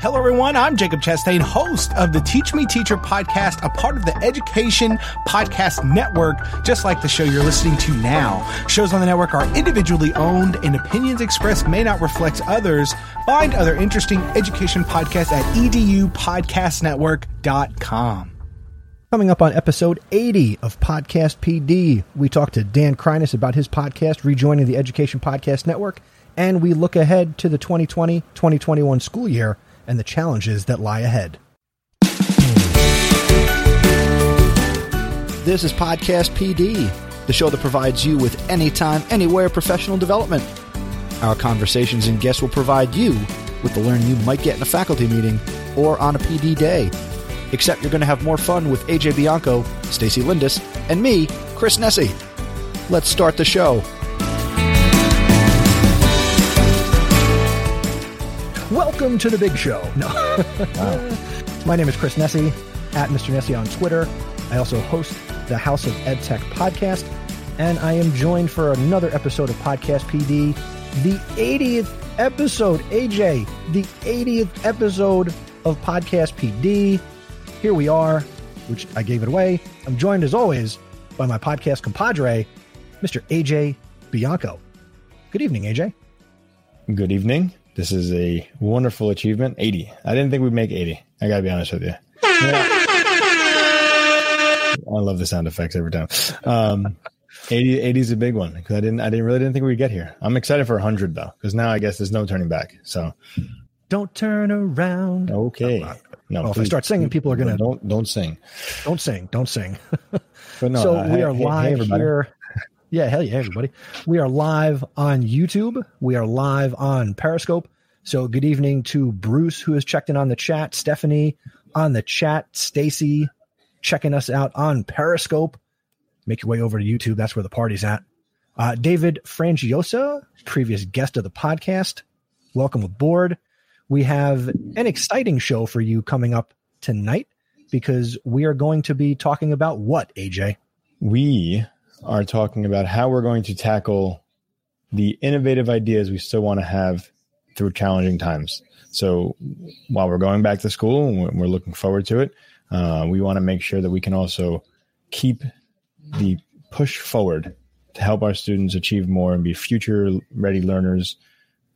Hello, everyone. I'm Jacob Chastain, host of the Teach Me Teacher podcast, a part of the Education Podcast Network, just like the show you're listening to now. Shows on the network are individually owned, and opinions expressed may not reflect others. Find other interesting education podcasts at edupodcastnetwork.com. Coming up on episode 80 of Podcast PD, we talk to Dan Kreiness about his podcast, rejoining the Education Podcast Network, and we look ahead to the 2020 2021 school year and the challenges that lie ahead. This is Podcast PD, the show that provides you with anytime, anywhere professional development. Our conversations and guests will provide you with the learning you might get in a faculty meeting or on a PD day. Except you're going to have more fun with AJ Bianco, Stacy Lindis, and me, Chris Nesi. Let's start the show. Welcome to the big show. No. My name is Chris Nesi, at Mr. Nesi on Twitter. I also host the House of EdTech podcast, and I am joined for another episode of Podcast PD, the 80th episode. AJ, the 80th episode of Podcast PD. Here we are, which I gave it away. I'm joined as always by my podcast compadre, Mr. AJ Bianco. Good evening, AJ. Good evening. This is a wonderful achievement. 80. I didn't think we'd make 80. I got to be honest with you. I love the sound effects every time. Um, 80, 80 is a big one because I didn't, I didn't really didn't think we'd get here. I'm excited for 100 though, because now I guess there's no turning back. So don't turn around. Okay. No, well, if I start singing, people are gonna don't don't sing. Don't sing. Don't sing. but no, so uh, we are hey, live hey, here. Yeah, hell yeah, everybody. We are live on YouTube. We are live on Periscope. So good evening to Bruce, who has checked in on the chat, Stephanie on the chat, Stacy checking us out on Periscope. Make your way over to YouTube. That's where the party's at. Uh, David Frangiosa, previous guest of the podcast. Welcome aboard. We have an exciting show for you coming up tonight because we are going to be talking about what, AJ? We are talking about how we're going to tackle the innovative ideas we still want to have through challenging times. So while we're going back to school and we're looking forward to it, uh, we want to make sure that we can also keep the push forward to help our students achieve more and be future ready learners.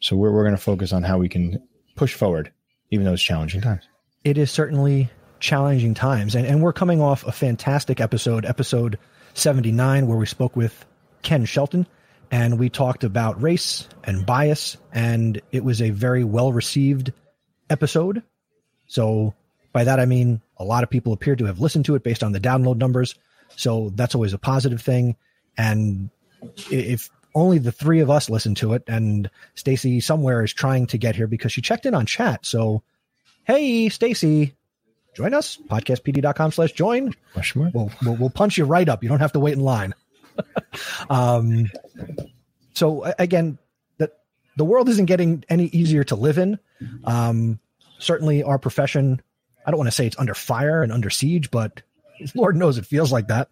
So we're, we're going to focus on how we can push forward, even though it's challenging times. It is certainly challenging times. And, and we're coming off a fantastic episode, episode 79, where we spoke with Ken Shelton and we talked about race and bias, and it was a very well received episode. So, by that I mean a lot of people appear to have listened to it based on the download numbers. So, that's always a positive thing. And if only the three of us listen to it, and Stacy somewhere is trying to get here because she checked in on chat. So, hey, Stacy, join us, podcastpd.com slash join. We'll, we'll, we'll punch you right up. You don't have to wait in line. um, so again, that the world isn't getting any easier to live in. Um, certainly, our profession. I don't want to say it's under fire and under siege, but Lord knows it feels like that.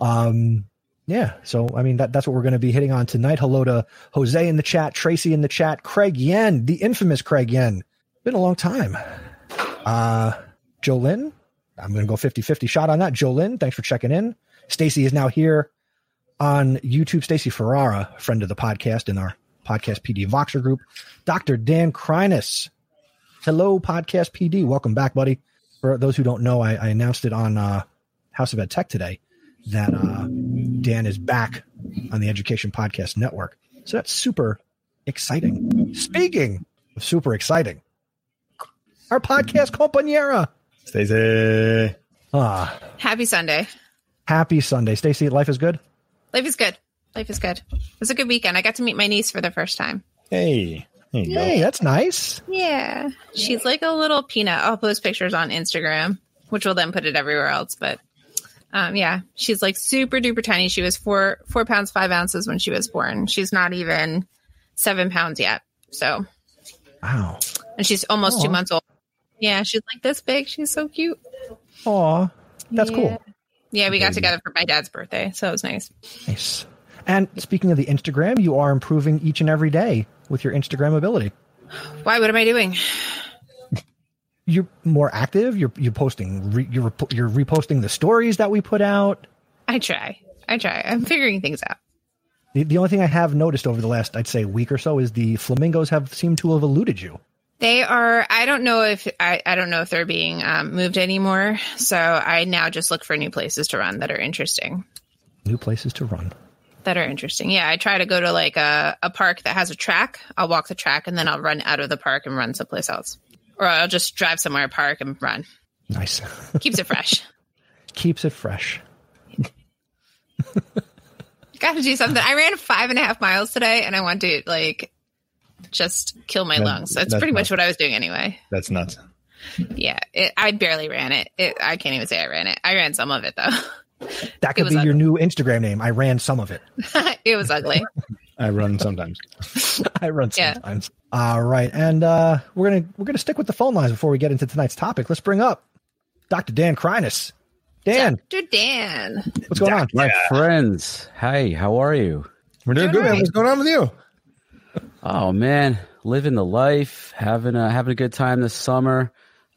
Um, yeah. So, I mean, that, that's what we're going to be hitting on tonight. Hello to Jose in the chat, Tracy in the chat, Craig Yen, the infamous Craig Yen. Been a long time. Uh, Jolyn, I'm going to go 50 50 shot on that. Jolyn, thanks for checking in. Stacy is now here on YouTube. Stacy Ferrara, friend of the podcast in our podcast PD Voxer group. Dr. Dan Kreiness. Hello, podcast PD. Welcome back, buddy. For those who don't know, I, I announced it on uh, House of Ed Tech today that uh, Dan is back on the Education Podcast Network. So that's super exciting. Speaking of super exciting, our podcast compañera. Stacey. Ah, Happy Sunday. happy Sunday. Stacy, life is good. Life is good. Life is good. It was a good weekend. I got to meet my niece for the first time. Hey. There you Hey, go. that's nice. Yeah. She's like a little peanut. I'll post pictures on Instagram, which will then put it everywhere else. But um, yeah, she's like super duper tiny. She was four four pounds five ounces when she was born. She's not even seven pounds yet. So Wow. and she's almost Aw. two months old. Yeah, she's like this big. She's so cute. Aw, that's Yeah. cool. Yeah, we got together for my dad's birthday, so it was nice. Nice. And speaking of the Instagram, you are improving each and every day with your Instagram ability. Why? What am I doing? you're more active. You're you're posting. Re, you're you're reposting the stories that we put out. I try. I try. I'm figuring things out. The, the only thing I have noticed over the last, I'd say, week or so is the flamingos have seemed to have eluded you. They are. I don't know if I. I don't know if they're being um, moved anymore. So I now just look for new places to run that are interesting. New places to run. That are interesting. Yeah, I try to go to like a, a park that has a track. I'll walk the track and then I'll run out of the park and run someplace else, or I'll just drive somewhere park and run. Nice. Keeps it fresh. Keeps it fresh. Got to do something. I ran five and a half miles today, and I want to like just kill my That- lungs. That's that's pretty much what I was doing anyway. That's nuts. Yeah, it, I barely ran it. it. I can't even say I ran it. I ran some of it though. That could was be your new Instagram name. I ran some of it. it was ugly. I run sometimes. I run Yeah. sometimes. All right, and uh, we're gonna we're gonna stick with the phone lines before we get into tonight's topic. Let's bring up Dr. Dan Kreiness. Dan, Dr. Dan. what's going on? My friends, hey, how are you? We're doing Doing good. man. all right. What's going on with you? Oh man, living the life, having a having a good time this summer.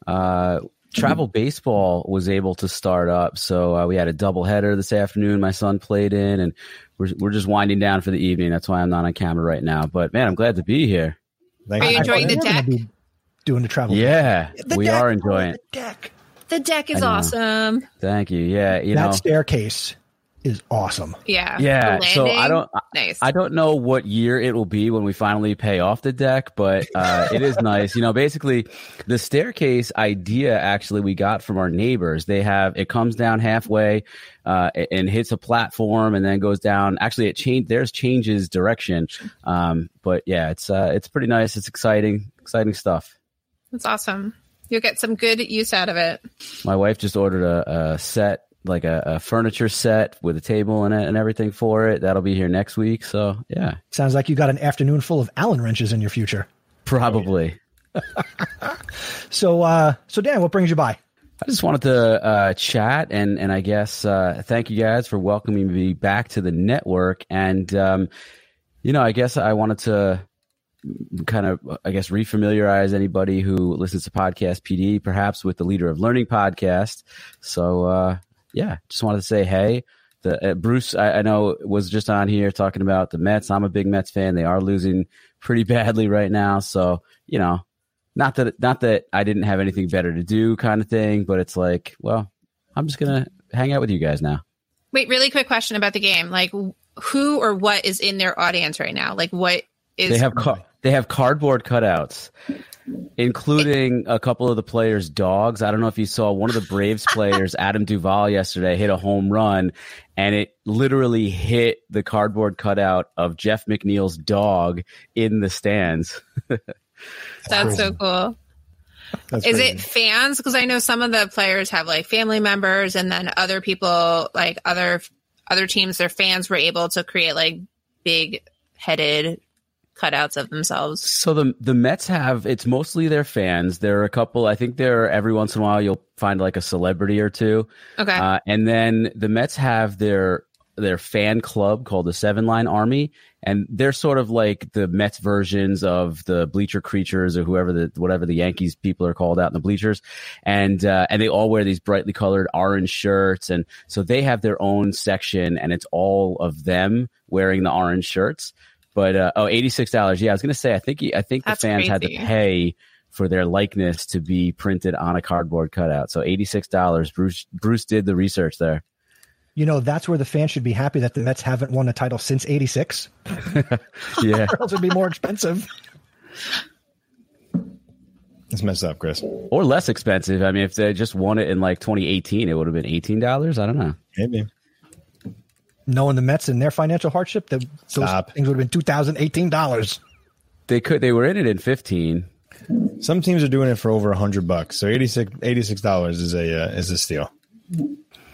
Uh, travel baseball was able to start up, so uh, we had a doubleheader this afternoon. My son played in, and we're we're just winding down for the evening. That's why I'm not on camera right now. But man, I'm glad to be here. Thank Are you you. enjoying the deck? doing the travel. Yeah, The we deck, are enjoying the deck. The deck is awesome. Thank you. Yeah, you that know, staircase is awesome. Yeah. Yeah, so I don't- Nice. I don't know what year it will be when we finally pay off the deck, but uh, it is nice. You know, basically, the staircase idea actually we got from our neighbors. They have it comes down halfway uh, and hits a platform, and then goes down. Actually, it changed. Theirs changes direction. Um, but yeah, it's uh, it's pretty nice. It's exciting, exciting stuff. That's awesome. You'll get some good use out of it. My wife just ordered a, a set. Like a, a furniture set with a table in it and everything for it. That'll be here next week. So yeah, Sounds like you got an afternoon full of Allen wrenches in your future. probably. So, uh, so Dan, what brings you by? I just wanted to uh, chat and and I guess uh, thank you guys for welcoming me back to the network. And um, you know, I guess I wanted to kind of I guess refamiliarize anybody who listens to podcast PD, perhaps with the Leader of Learning podcast. So uh, yeah, just wanted to say hey. The, uh, Bruce, I, I know, was just on here talking about the Mets. I'm a big Mets fan. They are losing pretty badly right now. So, you know, not that not that I didn't have anything better to do kind of thing, but it's like, well, I'm just gonna hang out with you guys now. Wait, really quick question about the game. Like, who or what is in their audience right now? Like, what is They have ca- they have cardboard cutouts, including a couple of the players' dogs. I don't know if you saw one of the Braves players, Adam Duvall, yesterday hit a home run, and it literally hit the cardboard cutout of Jeff McNeil's dog in the stands. that's so cool. That's Is crazy. it fans? Because I know some of the players have like family members, and then other people, like other other teams, their fans were able to create like big headed cutouts of themselves. So the the Mets have it's mostly their fans. There are a couple. I think there are every once in a while you'll find like a celebrity or two, Okay, uh, and then the Mets have their their fan club called the Seven Line Army, and they're sort of like the Mets versions of the Bleacher Creatures or whoever the whatever the Yankees people are called out in the bleachers, and uh, and they all wear these brightly colored orange shirts, and so they have their own section, and it's all of them wearing the orange shirts. But uh, oh, eighty six dollars. Yeah, I was gonna say. I think I think That's the fans had to pay for their likeness to be printed on a cardboard cutout. So eighty six dollars. Bruce Bruce did the research there. You know, that's where the fans should be happy that the Mets haven't won a title since '86. Yeah. Or else it'd be more expensive. It's messed up, Chris. or less expensive. I mean, if they just won it in like 2018, it would have been eighteen dollars. I don't know. Maybe. Knowing the Mets and their financial hardship, that those Stop. things would have been two thousand eighteen dollars. They could. They were in it in 15. Some teams are doing it for over a hundred bucks. So 86 dollars is a uh, is a steal.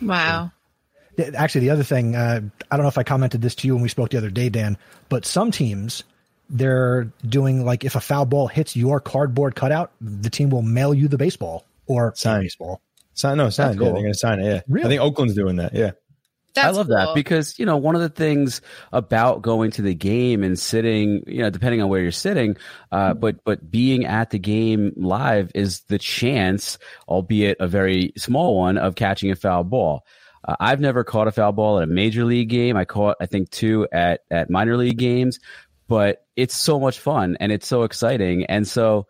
wow. Actually, the other thing, uh, I don't know if I commented this to you when we spoke the other day, Dan, but some teams they're doing like if a foul ball hits your cardboard cutout, the team will mail you the baseball or Sign. baseball. Sign no sign. That's Yeah, they're gonna sign it. Yeah. Really? I think Oakland's doing that. Yeah. That's I love that because you know one of the things about going to the game and sitting, you know, depending on where you're sitting, uh, but but being at the game live is the chance, albeit a very small one, of catching a foul ball. Uh, I've never caught a foul ball at a major league game. I caught, I think, two at at minor league games, but it's so much fun and it's so exciting. And so,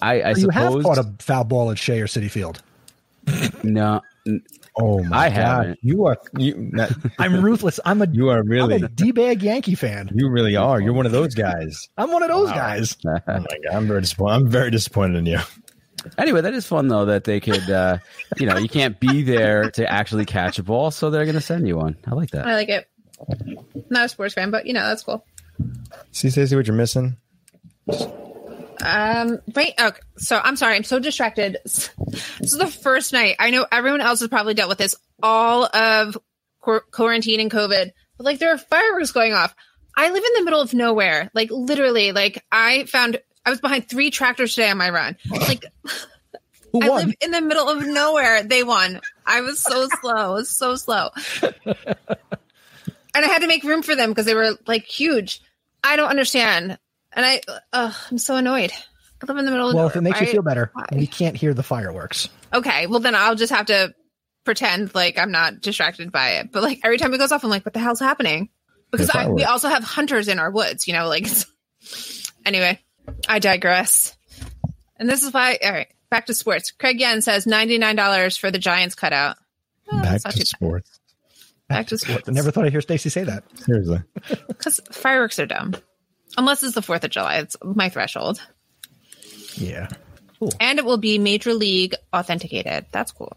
I, I you have suppose caught a foul ball at Shea or Citi Field. no, Oh my I god, haven't. you are you that, I'm ruthless. I'm a you are really am a d-bag Yankee fan. you really are. You're one of those guys. I'm one of those Wow. guys. Oh my god, I'm very disappointed. I'm very disappointed in you. Anyway, that is fun though that they could, uh, you know, you can't be there to actually catch a ball, so they're going to send you one. I like that. I like it. Not a sports fan, but you know that's cool. See, Stacey, what you're missing? Um, right. Okay. So I'm sorry. I'm so distracted. This is the first night. I know everyone else has probably dealt with this all of quar- quarantine and COVID, but like there are fireworks going off. I live in the middle of nowhere. Like literally, like I found I was behind three tractors today on my run. Like Who I live in the middle of nowhere. They won. I was so slow. I was so slow. and I had to make room for them because they were like huge. I don't understand. And I, uh, I'm so annoyed. I live in the middle of well, nowhere. if it makes you Why- feel better, why? we can't hear the fireworks. Okay. Well, then I'll just have to pretend like I'm not distracted by it. But like every time it goes off, I'm like, what the hell's happening? Because I, we also have hunters in our woods, you know, like, anyway, I digress. And this is why, all right, back to sports. Craig Yen says $99 for the Giants cutout. Oh, Back that's not to sports. Back to sports. I never thought I'd hear Stacy say that. Seriously. Because fireworks are dumb. Unless it's the 4th of July. It's my threshold. Yeah. And it will be Major League authenticated. That's cool.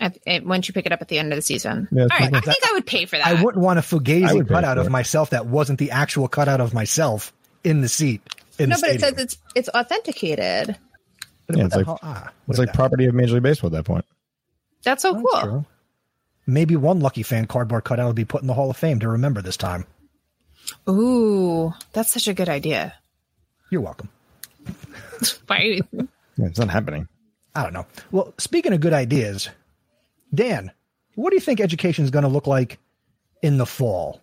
At, at- once you pick it up at the end of the season. Yeah, All right. I that- think I would pay for that. I wouldn't want a Fugazi would pay cutout of myself that wasn't the actual cutout of myself in the seat. In no, the but it says it's it's authenticated. Yeah, it's like- hell- ah, It's like property of Major League Baseball at that point. That's so That's cool. true. Maybe one lucky fan cardboard cutout will be put in the Hall of Fame to remember this time. Ooh, that's such a good idea. You're welcome. Why? Yeah, it's not happening. I don't know. Well, speaking of good ideas, Dan, what do you think education is going to look like in the fall?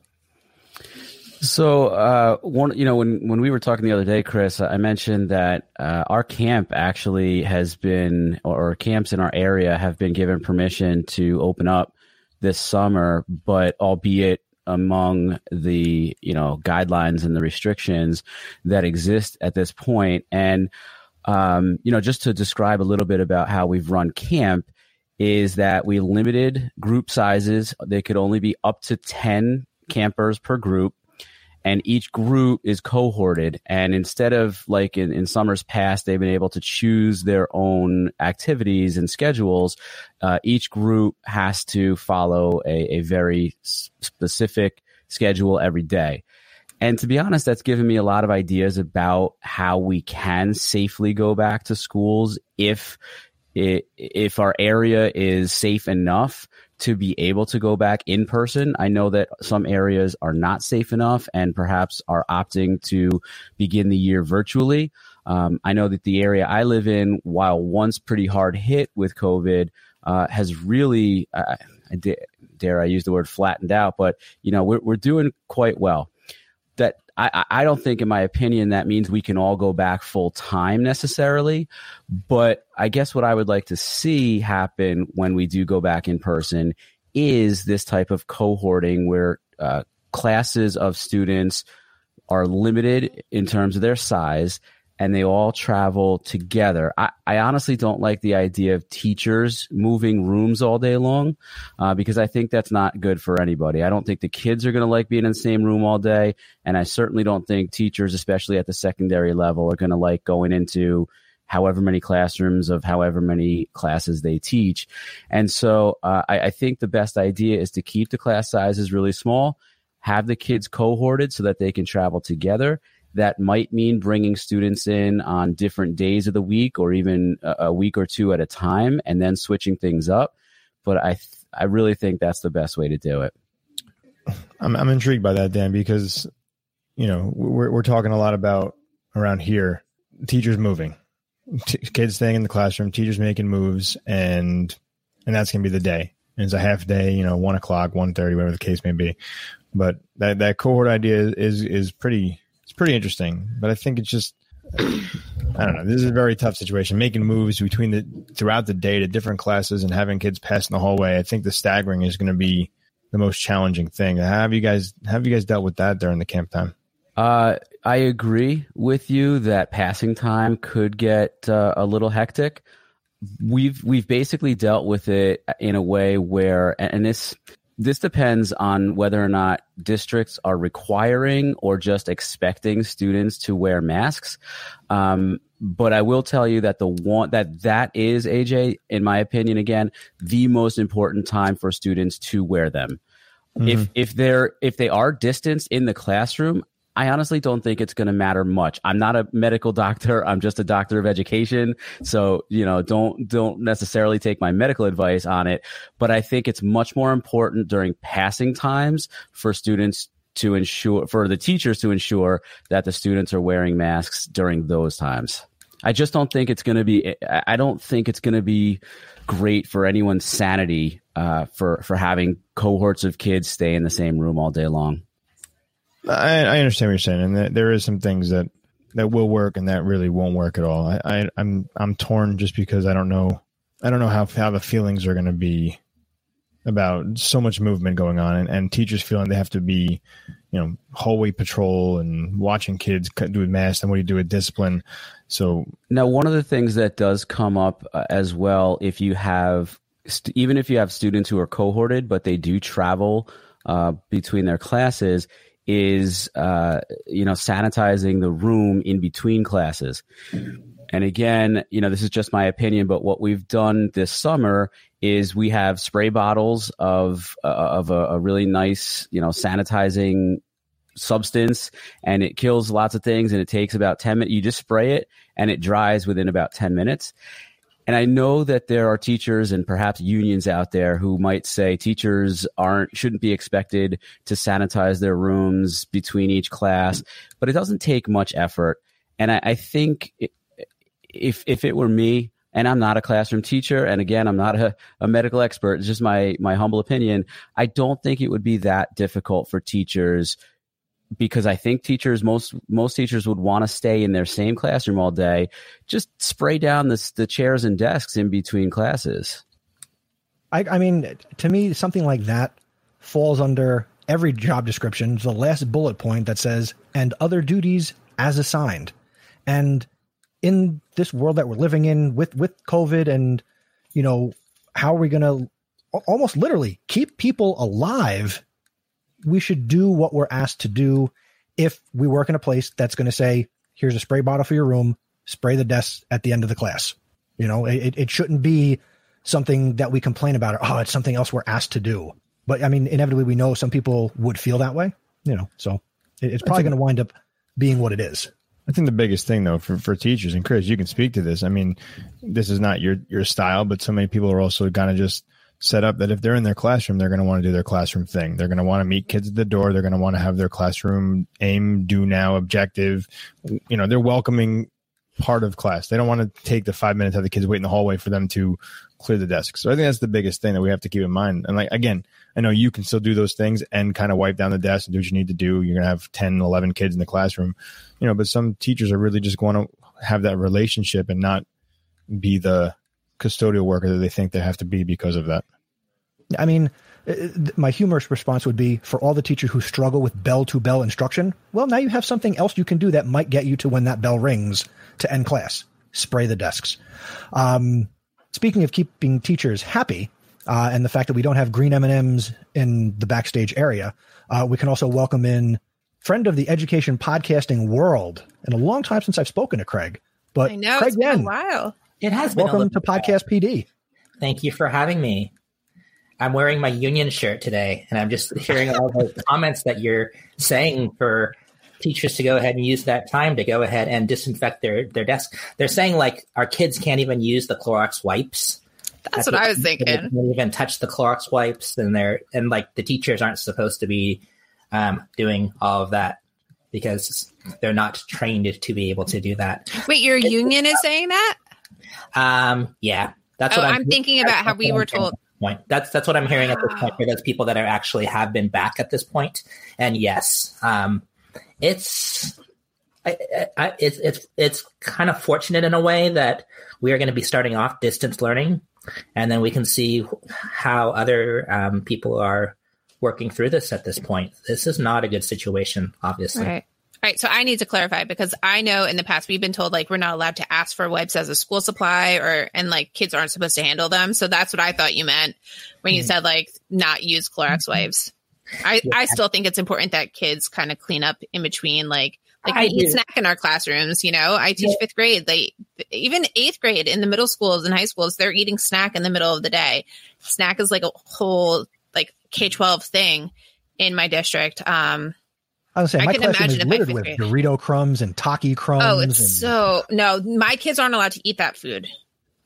So, uh, one, you know, when, when we were talking the other day, Chris, I mentioned that uh, our camp actually has been, or camps in our area have been given permission to open up this summer, but albeit among the, you know, guidelines and the restrictions that exist at this. And, um, you know, just to describe a little bit about how we've run camp is that we limited group sizes. They could only be up to 10 campers per group and each group is cohorted. And instead of like in, in summers past they've been able to choose their own activities and schedules uh, each group has to follow a, a very specific schedule every day. And to be honest that's given me a lot of ideas about how we can safely go back to schools if if our area is safe enough to be able to go back in person. I know that some areas are not safe enough and perhaps are opting to begin the year virtually. Um, I know that the area I live in, while once pretty hard hit with COVID, uh, has really, uh, I dare I use the word flattened out, but you know we're we're doing quite well. I I don't think, in my opinion, that means we can all go back full time necessarily. But I guess what I would like to see happen when we do go back in person is this type of cohorting where uh, classes of students are limited in terms of their size and they all travel together. I, I honestly don't like the idea of teachers moving rooms all day long uh, because I think that's not good for anybody. I don't think the kids are going to like being in the same room all day. And I certainly don't think teachers, especially at the secondary level, are going to like going into however many classrooms of however many classes they teach. And so uh, I, I think the best idea is to keep the class sizes really small, have the kids cohorted so that they can travel together. That might mean bringing students in on different days of the week or even a, week or two at a time and then switching things up. But I, th- I really think that's the best way to do it. I'm I'm intrigued by that, Dan, because you know we're we're talking a lot about around here teachers moving, T- kids staying in the classroom, teachers making moves, and and that's gonna be the day. it's a half day, you know, one o'clock, one thirty, whatever the case may be. But that that cohort idea is is pretty pretty interesting. But I think it's just I don't know. This is a very tough situation. Making moves between the throughout the day to different classes and having kids pass in the hallway. I think the staggering is going to be the most challenging thing. How have you guys have you guys dealt with that during the camp time? Uh, I agree with you that passing time could get uh, a little hectic. We've we've basically dealt with it in a way where, and this this depends on whether or not districts are requiring or just expecting students to wear masks. Um, but I will tell you that the one that that is AJ, in my opinion, again, the most important time for students to wear them. Mm-hmm. If if they're if they are distanced in the classroom, I honestly don't think it's going to matter much. I'm not a medical doctor. I'm just a doctor of education. So, you know, don't, don't necessarily take my medical advice on it. But I think it's much more important during passing times for students to ensure, for the teachers to ensure that the students are wearing masks during those times. I just don't think it's going to be, I don't think it's going to be great for anyone's sanity, uh, for, for having cohorts of kids stay in the same room all day long. I, I understand what you're saying, and there is some things that that will work and that really won't work at all. I, I I'm I'm torn just because I don't know I don't know how how the feelings are going to be about so much movement going on and, and teachers feeling they have to be you know hallway patrol and watching kids do masks and what do you do with discipline so now one of the things that does come up uh, as well if you have st- even if you have students who are cohorted but they do travel uh, between their classes is uh, you know sanitizing the room in between classes. And again, you know, this is just my opinion, but what we've done this summer is we have spray bottles of uh, of a, a really nice, you know, sanitizing substance and it kills lots of things and it takes about 10 minutes you just spray it and it dries within about 10 minutes and I know that there are teachers and perhaps unions out there who might say teachers aren't shouldn't be expected to sanitize their rooms between each class, but it doesn't take much effort. And I, I think if if it were me, and I'm not a classroom teacher, and again, I'm not a, a medical expert. It's just my my humble opinion. I don't think it would be that difficult for teachers because I think teachers most most teachers would want to stay in their same classroom all day. Just spray down the the chairs and desks in between classes. I, I mean, to me, something like that falls under every job description. The last bullet point that says "and other duties as assigned," and in this world that we're living in with with COVID and you know how are we going to almost literally keep people alive we should do what we're asked to do if we work in a place that's going to say, here's a spray bottle for your room, spray the desks at the end of the class. You know, it, it shouldn't be something that we complain about. or, Oh, it's something else we're asked to do. But I mean, inevitably, we know some people would feel that way, you know, so it, it's probably going to wind up being what it is. I think the biggest thing though for, for teachers and Chris, you can speak to this. I mean, this is not your your style, but so many people are also kind of just set up that if they're in their classroom, they're going to want to do their classroom thing. They're going to want to meet kids at the door. They're going to want to have their classroom aim, do now, objective. You know, they're welcoming part of class. They don't want to take the five minutes have the kids wait in the hallway for them to clear the desk. So I think that's the biggest thing that we have to keep in mind. And like, again, I know you can still do those things and kind of wipe down the desk and do what you need to do. You're going to have 10, 11 kids in the classroom, you know, but some teachers are really just going to have that relationship and not be the, custodial worker that they think they have to be because of that. I mean, uh, my humorous response would be for all the teachers who struggle with bell to bell instruction, well, now you have something else you can do that might get you to when that bell rings to end class. Spray the desks. Um, speaking of keeping teachers happy, uh, and the fact that we don't have green M&Ms in the backstage area, uh, we can also welcome in friend of the education podcasting world and a long time since I've spoken to Craig. But I know Craig it's been Yen, a while. It has been. welcome little to while. Podcast PD. Thank you for having me. I'm wearing my union shirt today, and I'm just hearing all the comments that you're saying for teachers to go ahead and use that time to go ahead and disinfect their their desk. They're saying like our kids can't even use the Clorox wipes. That's what I was They thinking. can't even touch the Clorox wipes, and they're and like the teachers aren't supposed to be um, doing all of that because they're not trained to be able to do that. Wait, your union is saying that? Um, yeah, that's Oh, what I'm thinking about how we were told. point. That's that's what I'm hearing at this point for those people that are actually have been back at this point. And yes, um, it's I, I, it's it's it's kind of fortunate in a way that we are going to be starting off distance learning, and then we can see how other um, people are working through this at this point. This is not a good situation, obviously. Right. All right, so I need to clarify because I know in the past we've been told like we're not allowed to ask for wipes as a school supply or and like kids aren't supposed to handle them. So that's what I thought you meant when you mm-hmm. said like not use Clorox mm-hmm. wipes. I, yeah. I still think it's important that kids kind of clean up in between like like I we eat snack in our classrooms, you know. I teach yeah. fifth grade. They even eighth grade in the middle schools and high schools, they're eating snack in the middle of the day. Snack is like a whole like K twelve thing in my district. Um I was saying, my classroom is littered with Dorito crumbs and Taki crumbs. Oh, it's and... so no. My kids aren't allowed to eat that food.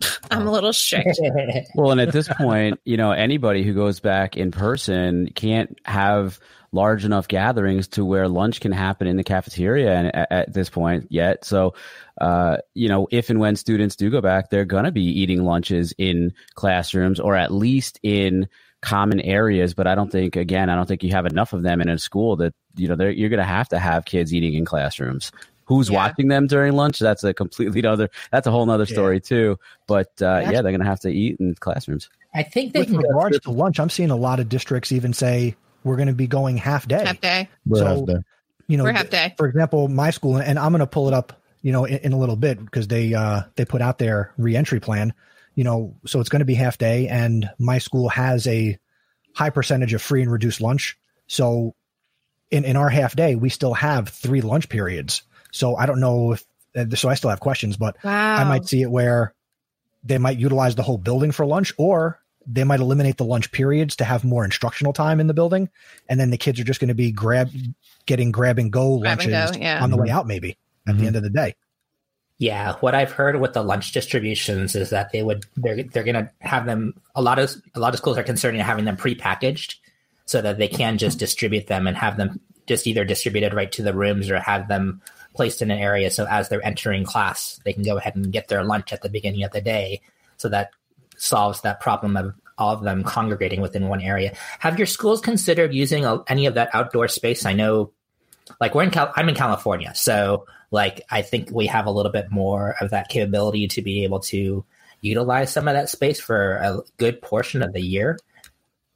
I'm a little strict. well, and at this point, you know, anybody who goes back in person can't have large enough gatherings to where lunch can happen in the cafeteria at, at this point yet. So, uh, you know, if and when students do go back, they're going to be eating lunches in classrooms or at least in common areas. But I don't think, again, I don't think you have enough of them in a school that, you know, you're going to have to have kids eating in classrooms. Who's yeah. watching them during lunch? That's a completely other, that's a whole other story yeah. too. But, uh, yeah, they're going to have to eat in classrooms. I think they with regards to lunch, I'm seeing a lot of districts even say we're going to be going half day. Half day. We're so, half day. you know, we're half day. For example, my school, and I'm going to pull it up, you know, in, in a little bit because they uh, they put out their reentry plan. You know, so it's going to be half day, and my school has a high percentage of free and reduced lunch. So in in our half day, we still have three lunch periods. So I don't know if uh, so. I still have questions, but wow. I might see it where they might utilize the whole building for lunch, or they might eliminate the lunch periods to have more instructional time in the building, and then the kids are just going to be grab getting grab and go grab lunches and go, yeah. on the way out, maybe at mm-hmm. the end of the day. Yeah, what I've heard with the lunch distributions is that they would they're they're to have them. A lot of a lot of schools are concerned in having them prepackaged so that they can just distribute them and have them just either distributed right to the rooms or have them placed in an area so as they're entering class they can go ahead and get their lunch at the beginning of the day so that solves that problem of all of them congregating within one area. Have your schools considered using any of that outdoor space? I know, like we're in Cal- I'm in California, so like I think we have a little bit more of that capability to be able to utilize some of that space for a good portion of the year.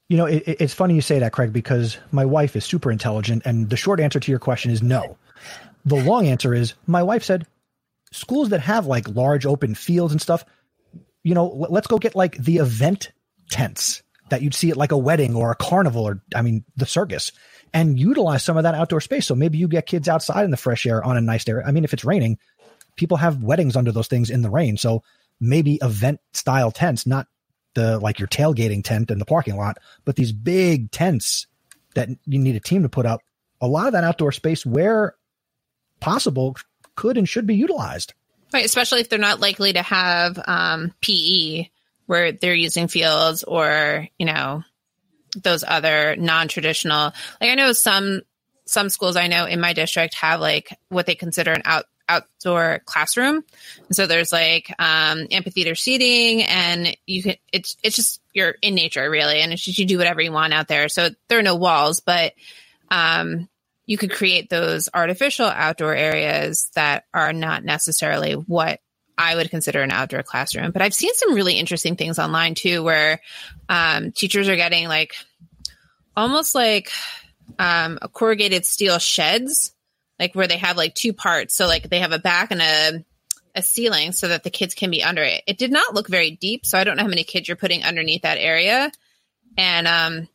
You know, it, it's funny you say that, Craig, because my wife is super intelligent, and the short answer to your question is no. The long answer is my wife said schools that have like large open fields and stuff you know, let's go get like the event tents that you'd see at like a wedding or a carnival or, I mean, the circus and utilize some of that outdoor space. So maybe you get kids outside in the fresh air on a nice day. I mean, if it's raining, people have weddings under those things in the rain. So maybe event style tents, not the like your tailgating tent in the parking lot, but these big tents that you need a team to put up. A lot of that outdoor space where possible could and should be utilized. Right, especially if they're not likely to have um, PE where they're using fields or, you know, those other non-traditional. Like I know some some schools I know in my district have like what they consider an out outdoor classroom. And so there's like um, amphitheater seating, and you can it's it's just you're in nature really, and it's just you do whatever you want out there. So there are no walls, but um, you could create those artificial outdoor areas that are not necessarily what I would consider an outdoor classroom. But I've seen some really interesting things online too, where um, teachers are getting like almost like um, corrugated steel sheds, like where they have like two parts. So like they have a back and a a ceiling so that the kids can be under it. It did not look very deep, so I don't know how many kids you're putting underneath that area. And um,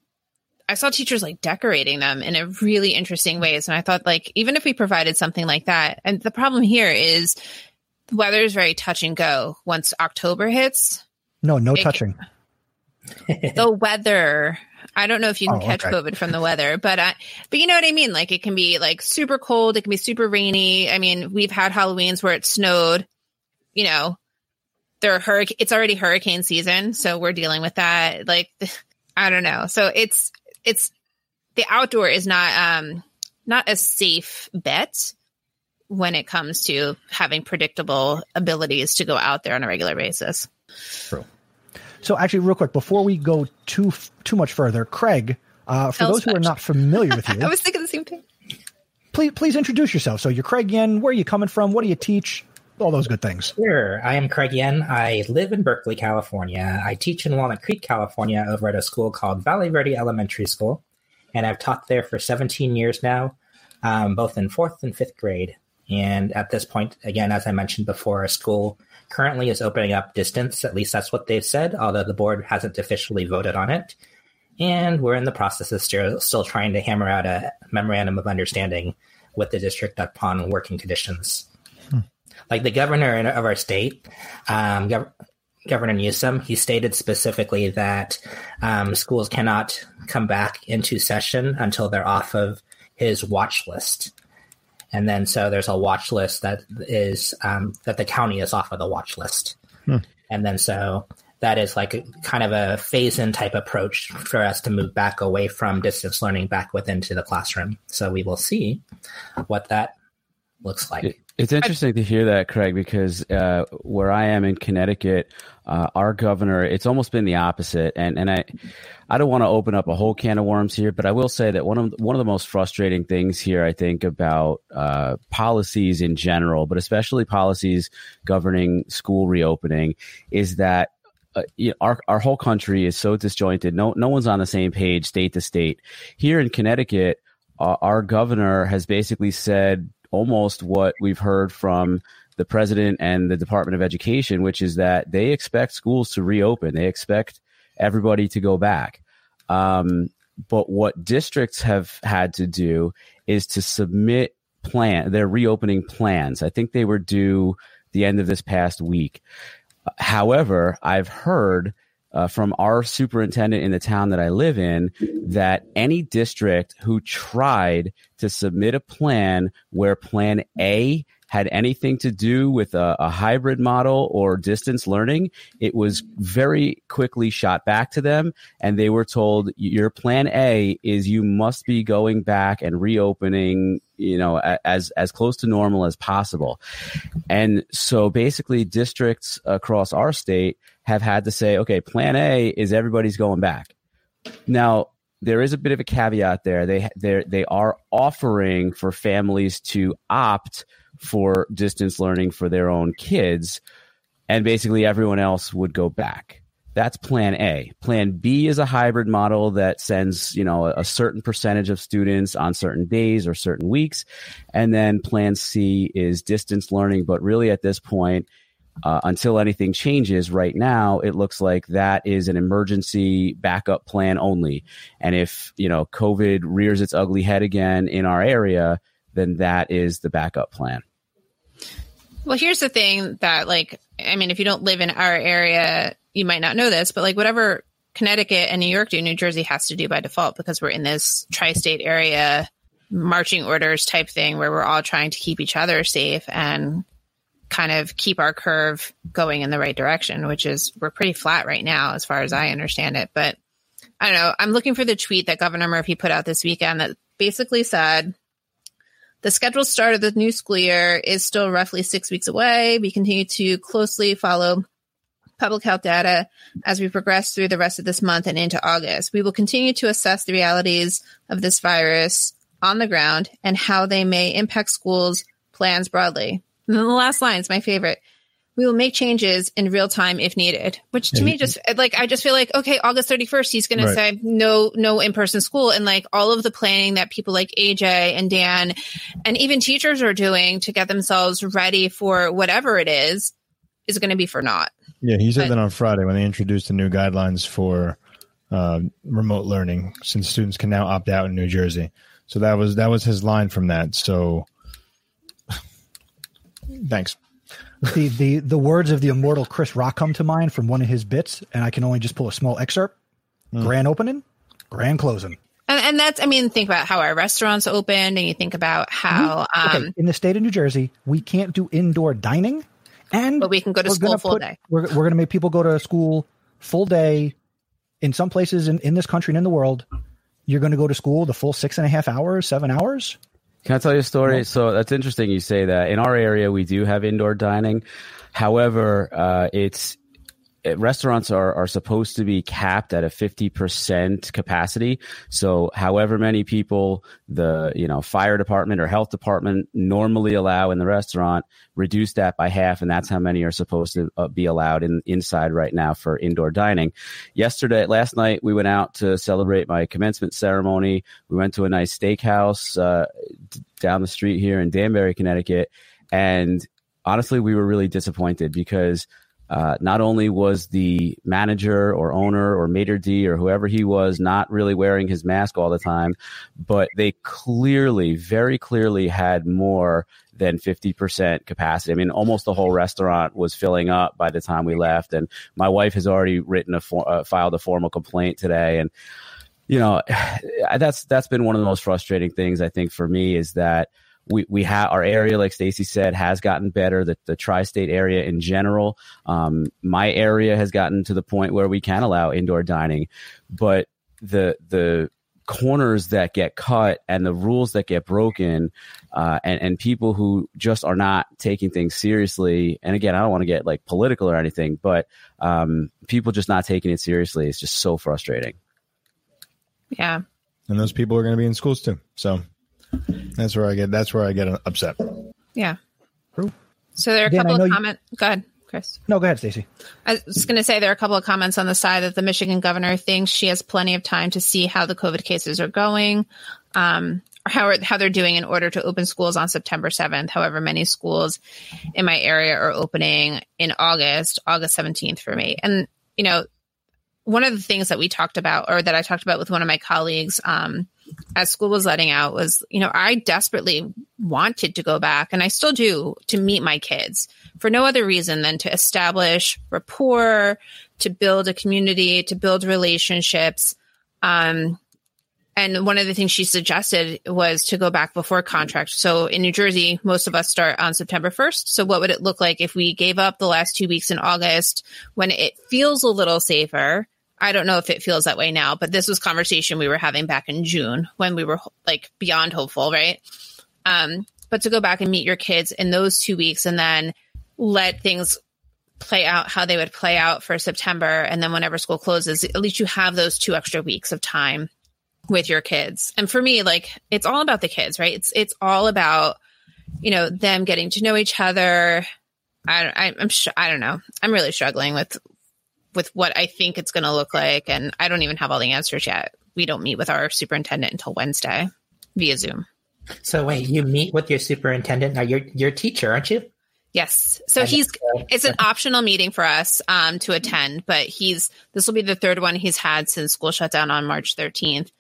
I saw teachers like decorating them in a really interesting ways. And I thought like, even if we provided something like that, and the problem here is the weather is very touch and go once October hits. No, no touching. the weather. I don't know if you can oh, catch okay. COVID from the weather, but uh, but you know what I mean. Like it can be like super cold. It can be super rainy. I mean, we've had Halloweens where it snowed. You know, there are hurricane. It's already hurricane season, so we're dealing with that. Like, I don't know. So it's it's the outdoor is not um not a safe bet when it comes to having predictable abilities to go out there on a regular basis. True. So actually, real quick, before we go too too much further, Craig, uh, for those who are not familiar with you, I was thinking the same thing. please please introduce yourself. So you're Craig Yen. Where are you coming from? What do you teach? All those good things. Sure. I am Craig Yen. I live in Berkeley, California. I teach in Walnut Creek, California, over at a school called Valle Verde Elementary School. And I've taught there for 17 years now, um, both in fourth and fifth grade. And at this point, again, as I mentioned before, our school currently is opening up distance. At least that's what they've said, although the board hasn't officially voted on it. And we're in the process of still, still trying to hammer out a memorandum of understanding with the district upon working conditions. Like the governor of our state, um, Gov- Governor Newsom, he stated specifically that um, schools cannot come back into session until they're off of his watch list. And then so there's a watch list that is um, that the county is off of the watch list. And then so that is like a, kind of a phase in type approach for us to move back away from distance learning back within to the classroom. So we will see what that looks like. It- It's interesting to hear that, Craig, because uh, where I am in Connecticut, uh, our governor, it's almost been the opposite. And and I, I don't want to open up a whole can of worms here, but I will say that one of one of the most frustrating things here, I think, about uh, policies in general, but especially policies governing school reopening, is that uh, you know, our our whole country is so disjointed. No no one's on the same page, state to state. Here in Connecticut, uh, our governor has basically said almost what we've heard from the president and the Department of Education, which is that they expect schools to reopen. They expect everybody to go back. Um, but what districts have had to do is to submit plan their reopening plans. I think they were due the end of this past week. However, I've heard uh, from our superintendent in the town that I live in that any district who tried to submit a plan where plan A had anything to do with a, a hybrid model or distance learning, it was very quickly shot back to them. And they were told, your plan A is you must be going back and reopening, you know, as, as close to normal as possible. And so basically districts across our state have had to say, okay, plan A is everybody's going back. Now, there is a bit of a caveat there. They they they are offering for families to opt for distance learning for their own kids, and basically everyone else would go back. That's plan A. Plan B is a hybrid model that sends, you know, a, certain percentage of students on certain days or certain weeks. And then plan C is distance learning. But really at this point, uh, until anything changes right now, it looks like that is an emergency backup plan only. And if, you know, COVID rears its ugly head again in our area, then that is the backup plan. Well, here's the thing that, like, I mean, if you don't live in our area, you might not know this, but like, whatever Connecticut and New York do, New Jersey has to do by default because we're in this tri state area marching orders type thing where we're all trying to keep each other safe and kind of keep our curve going in the right direction, which is we're pretty flat right now, as far as I understand it. But I don't know. I'm looking for the tweet that Governor Murphy put out this weekend that basically said, the scheduled start of the new school year is still roughly six weeks away. We continue to closely follow public health data as we progress through the rest of this month and into August. We will continue to assess the realities of this virus on the ground and how they may impact schools' plans broadly. And then the last line is my favorite. We will make changes in real time if needed, which to me just like I just feel like okay, August 31st he's going Right. to say no no in-person school and like all of the planning that people like AJ and Dan and even teachers are doing to get themselves ready for whatever it is is going to be for naught. Yeah, he said But- that on Friday when they introduced the new guidelines for uh, remote learning, since students can now opt out in New Jersey. So that was that was his line from that. So thanks. The, the the words of the immortal Chris Rock come to mind from one of his bits, and I can only just pull a small excerpt. Grand opening, grand closing. And, and that's, I mean, think about how our restaurants opened, and you think about how, um, Okay, in the state of New Jersey, we can't do indoor dining, and But we can go to we're school gonna full day. We're, we're going to make people go to school full day. In some places in, in this country and in the world, you're going to go to school the full six and a half hours, seven hours. Can I tell you a story? So that's interesting you say that. In our area, we do have indoor dining. However, uh, it's restaurants are, are supposed to be capped at a 50% capacity. So however many people the, you know, fire department or health department normally allow in the restaurant, reduce that by half. And that's how many are supposed to uh, be allowed in inside right now for indoor dining. Yesterday, last night, we went out to celebrate my commencement ceremony. We went to a nice steakhouse, uh, down the street here in Danbury, Connecticut. And honestly, we were really disappointed because uh, not only was the manager or owner or maitre d or whoever he was not really wearing his mask all the time, but they clearly, very clearly had more than 50% capacity. I mean, almost the whole restaurant was filling up by the time we left. And my wife has already written a for, uh, filed a formal complaint today. And, you know, that's, that's been one of the most frustrating things I think for me is that, we we have our area, like Stacy said, has gotten better. The the tri-state area in general, um, my area has gotten to the point where we can allow indoor dining, but the the corners that get cut and the rules that get broken, uh, and and people who just are not taking things seriously. And again, I don't want to get like political or anything, but um, people just not taking it seriously is just so frustrating. Yeah. And those people are going to be in schools too. So that's where I get. That's where I get upset. Yeah. True. So there are a Dan, couple know of you- comments. Go ahead, Chris. No, go ahead, Stacy. I was going to say there are a couple of comments on the side that the Michigan governor thinks she has plenty of time to see how the COVID cases are going, um, or how are, how they're doing in order to open schools on September 7th. However, many schools in my area are opening in August, August 17th for me. And you know, one of the things that we talked about, or that I talked about with one of my colleagues, um, as school was letting out, was you know I desperately wanted to go back, and I still do, to meet my kids for no other reason than to establish rapport, to build a community, to build relationships. Um, and one of the things she suggested was to go back before contract. So in New Jersey, most of us start on September 1st. So what would it look like if we gave up the last two weeks in August when it feels a little safer? I don't know if it feels that way now, but this was conversation we were having back in June when we were like beyond hopeful, right? Um, but to go back and meet your kids in those two weeks and then let things play out how they would play out for September. And then whenever school closes, at least you have those two extra weeks of time with your kids. And for me, like it's all about the kids, right? It's, it's all about, you know, them getting to know each other. I, I I'm, sh- I don't know. I'm really struggling with, with what I think it's going to look like. And I don't even have all the answers yet. We don't meet with our superintendent until Wednesday via Zoom. So wait, you meet with your superintendent. Now you're your teacher, aren't you? Yes. So And he's so- it's an optional meeting for us um, to attend, but he's this will be the third one he's had since school shut down on March 13th.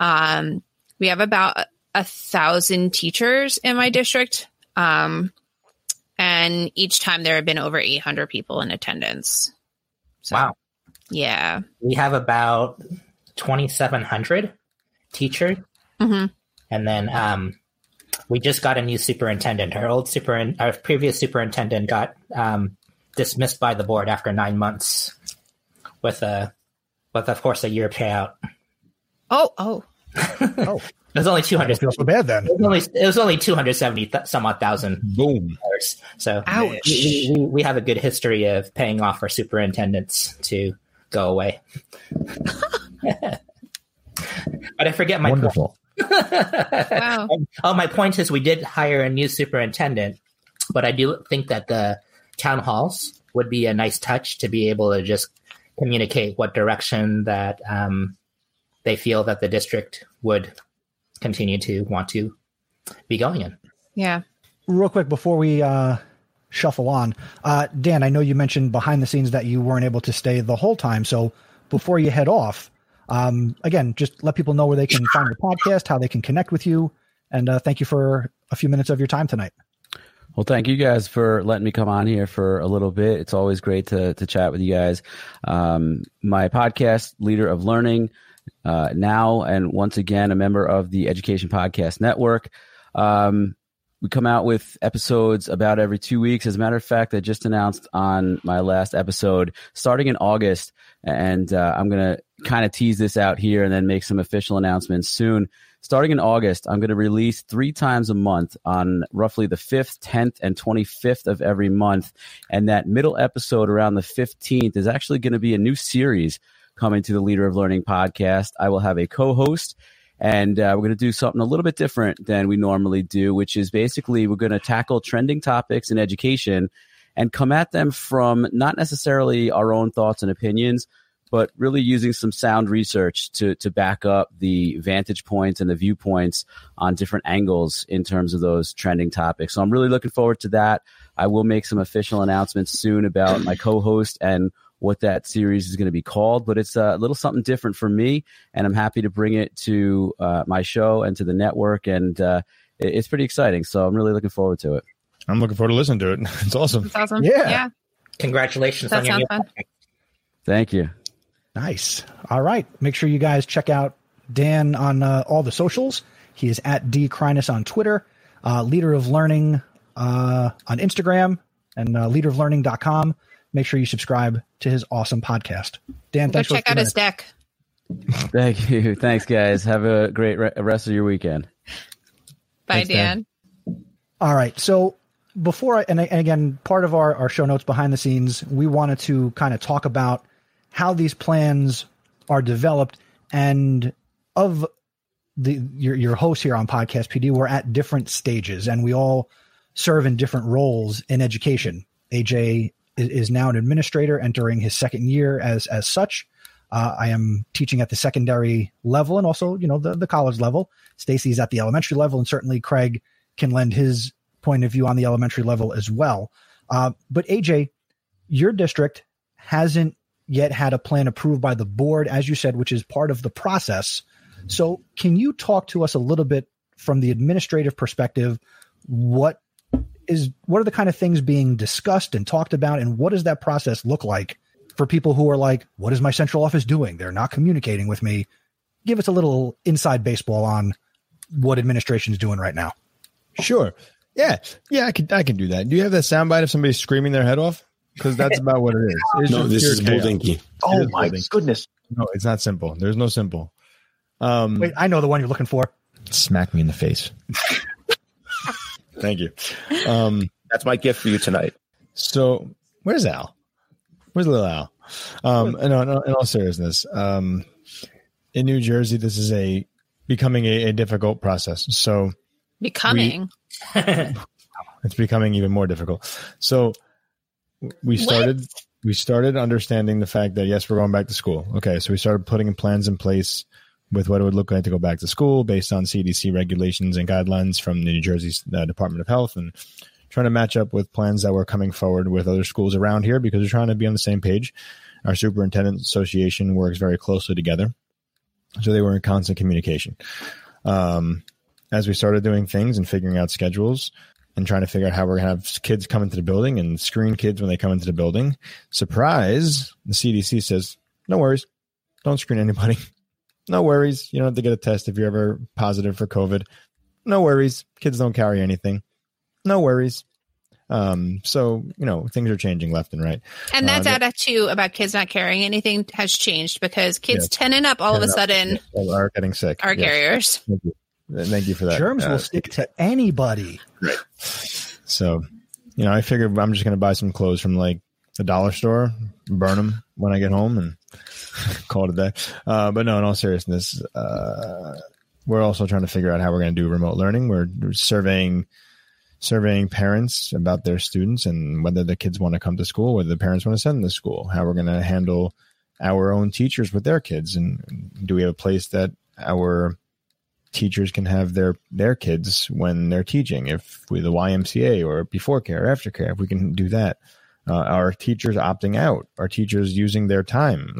Um, we have about a, a thousand teachers in my district, um, and each time there have been over 800 people in attendance. So, Wow. Yeah. We have about 2,700 teachers. hmm And then um, we just got a new superintendent. Our old super, our previous superintendent got um, dismissed by the board after nine months, with a, with of course a year payout. Oh, oh, Oh, It was only 200. I hundred. feel so bad then. It was only it was only two hundred seventy th- some odd thousand Boom. dollars. So Ouch. we, we, we have a good history of paying off our superintendents to go away. but I forget my point. Wonderful. wow. Oh, my point is we did hire a new superintendent, but I do think that the town halls would be a nice touch to be able to just communicate what direction that um, they feel that the district would continue to want to be going in. Yeah. Real quick before we uh, shuffle on, uh, Dan, I know you mentioned behind the scenes that you weren't able to stay the whole time. So before you head off, um, again, just let people know where they can find the podcast, how they can connect with you, and uh, thank you for a few minutes of your time tonight. Well, thank you guys for letting me come on here for a little bit. It's always great to to chat with you guys. Um, my podcast, Leader of Learning, uh, now and once again a member of the Education Podcast Network. Um, we come out with episodes about every two weeks. As a matter of fact, I just announced on my last episode, starting in August, and uh, I'm going to kind of tease this out here and then make some official announcements soon. Starting in August, I'm going to release three times a month on roughly the 5th, 10th, and 25th of every month. And that middle episode around the 15th is actually going to be a new series coming to the Leader of Learning podcast. I will have a co host and uh, we're going to do something a little bit different than we normally do, which is basically we're going to tackle trending topics in education and come at them from not necessarily our own thoughts and opinions, but really using some sound research to to back up the vantage points and the viewpoints on different angles in terms of those trending topics. So I'm really looking forward to that. I will make some official announcements soon about my co-host and what that series is going to be called, but it's a little something different for me, and I'm happy to bring it to uh, my show and to the network, and uh, it's pretty exciting. So I'm really looking forward to it. I'm looking forward to listening to it. It's awesome. It's awesome. Yeah. Yeah. Congratulations That on sounds new fun. project. Thank you. Nice. All right. Make sure you guys check out Dan on uh, all the socials. He is at D Kreiness on Twitter, uh, Leader of Learning uh, on Instagram, and uh, leaderoflearning.com. Make sure you subscribe to his awesome podcast. Dan, Go thanks for check out his deck. Thank you. Thanks, guys. Have a great re- rest of your weekend. Bye, Thanks, Dan. Dan. All right. So before I, and, and again, part of our, our show notes behind the scenes, we wanted to kind of talk about how these plans are developed and of the your your hosts here on podcast PD, we're at different stages and we all serve in different roles in education. AJ is, now an administrator entering his second year as as such. Uh, I am teaching at the secondary level and also, you know, the, the college level. Stacy's at the elementary level, and certainly Craig can lend his point of view on the elementary level as well. Uh, but AJ, your district hasn't yet had a plan approved by the board, as you said, which is part of the process. So, can you talk to us a little bit from the administrative perspective? What is what are the kind of things being discussed and talked about, and what does that process look like for people who are like, "What is my central office doing? They're not communicating with me." Give us a little inside baseball on what administration is doing right now. Sure. Yeah. Yeah, I could I can do that. Do you have that soundbite of somebody screaming their head off? Because that's about what it is. It's No, just this pure is chaos. Oh Oh It is my building. goodness. No, it's not simple. There's no simple. Um Wait, I know the one you're looking for. smack me in the face. Thank you. Um That's my gift for you tonight. So where's Al? Where's little Al? Um, no, no, in all seriousness, um, in New Jersey, this is a becoming a, a difficult process. So Becoming. it's becoming even more difficult. So we started we started understanding the fact that yes, we're going back to school. Okay, so we started putting plans in place with what it would look like to go back to school based on CDC regulations and guidelines from the New Jersey uh, Department of Health and trying to match up with plans that were coming forward with other schools around here because we're trying to be on the same page. Our superintendent association works very closely together. So they were in constant communication. Um, as we started doing things and figuring out schedules and trying to figure out how we're going to have kids come into the building and screen kids when they come into the building, surprise, the CDC says, no worries. Don't screen anybody. No worries. You don't have to get a test if you're ever positive for COVID. No worries. Kids don't carry anything. No worries. Um, so, you know, things are changing left and right. And that Uh, data too about kids not carrying anything has changed because kids Yes. 10 and up all of a Ten up, sudden Yes, are getting sick. are Yes. carriers. Thank you. Thank you for that. Germs Uh, will stick to anybody. So, you know, I figured I'm just going to buy some clothes from like the dollar store, burn them when I get home, and call it day. Uh, but no, in all seriousness, uh, we're also trying to figure out how we're going to do remote learning. We're surveying surveying parents about their students and whether the kids want to come to school, whether the parents want to send them to school, how we're going to handle our own teachers with their kids, and do we have a place that our teachers can have their their kids when they're teaching? If we the YMCA or before care after care if we can do that. Uh, our teachers opting out? Our teachers using their time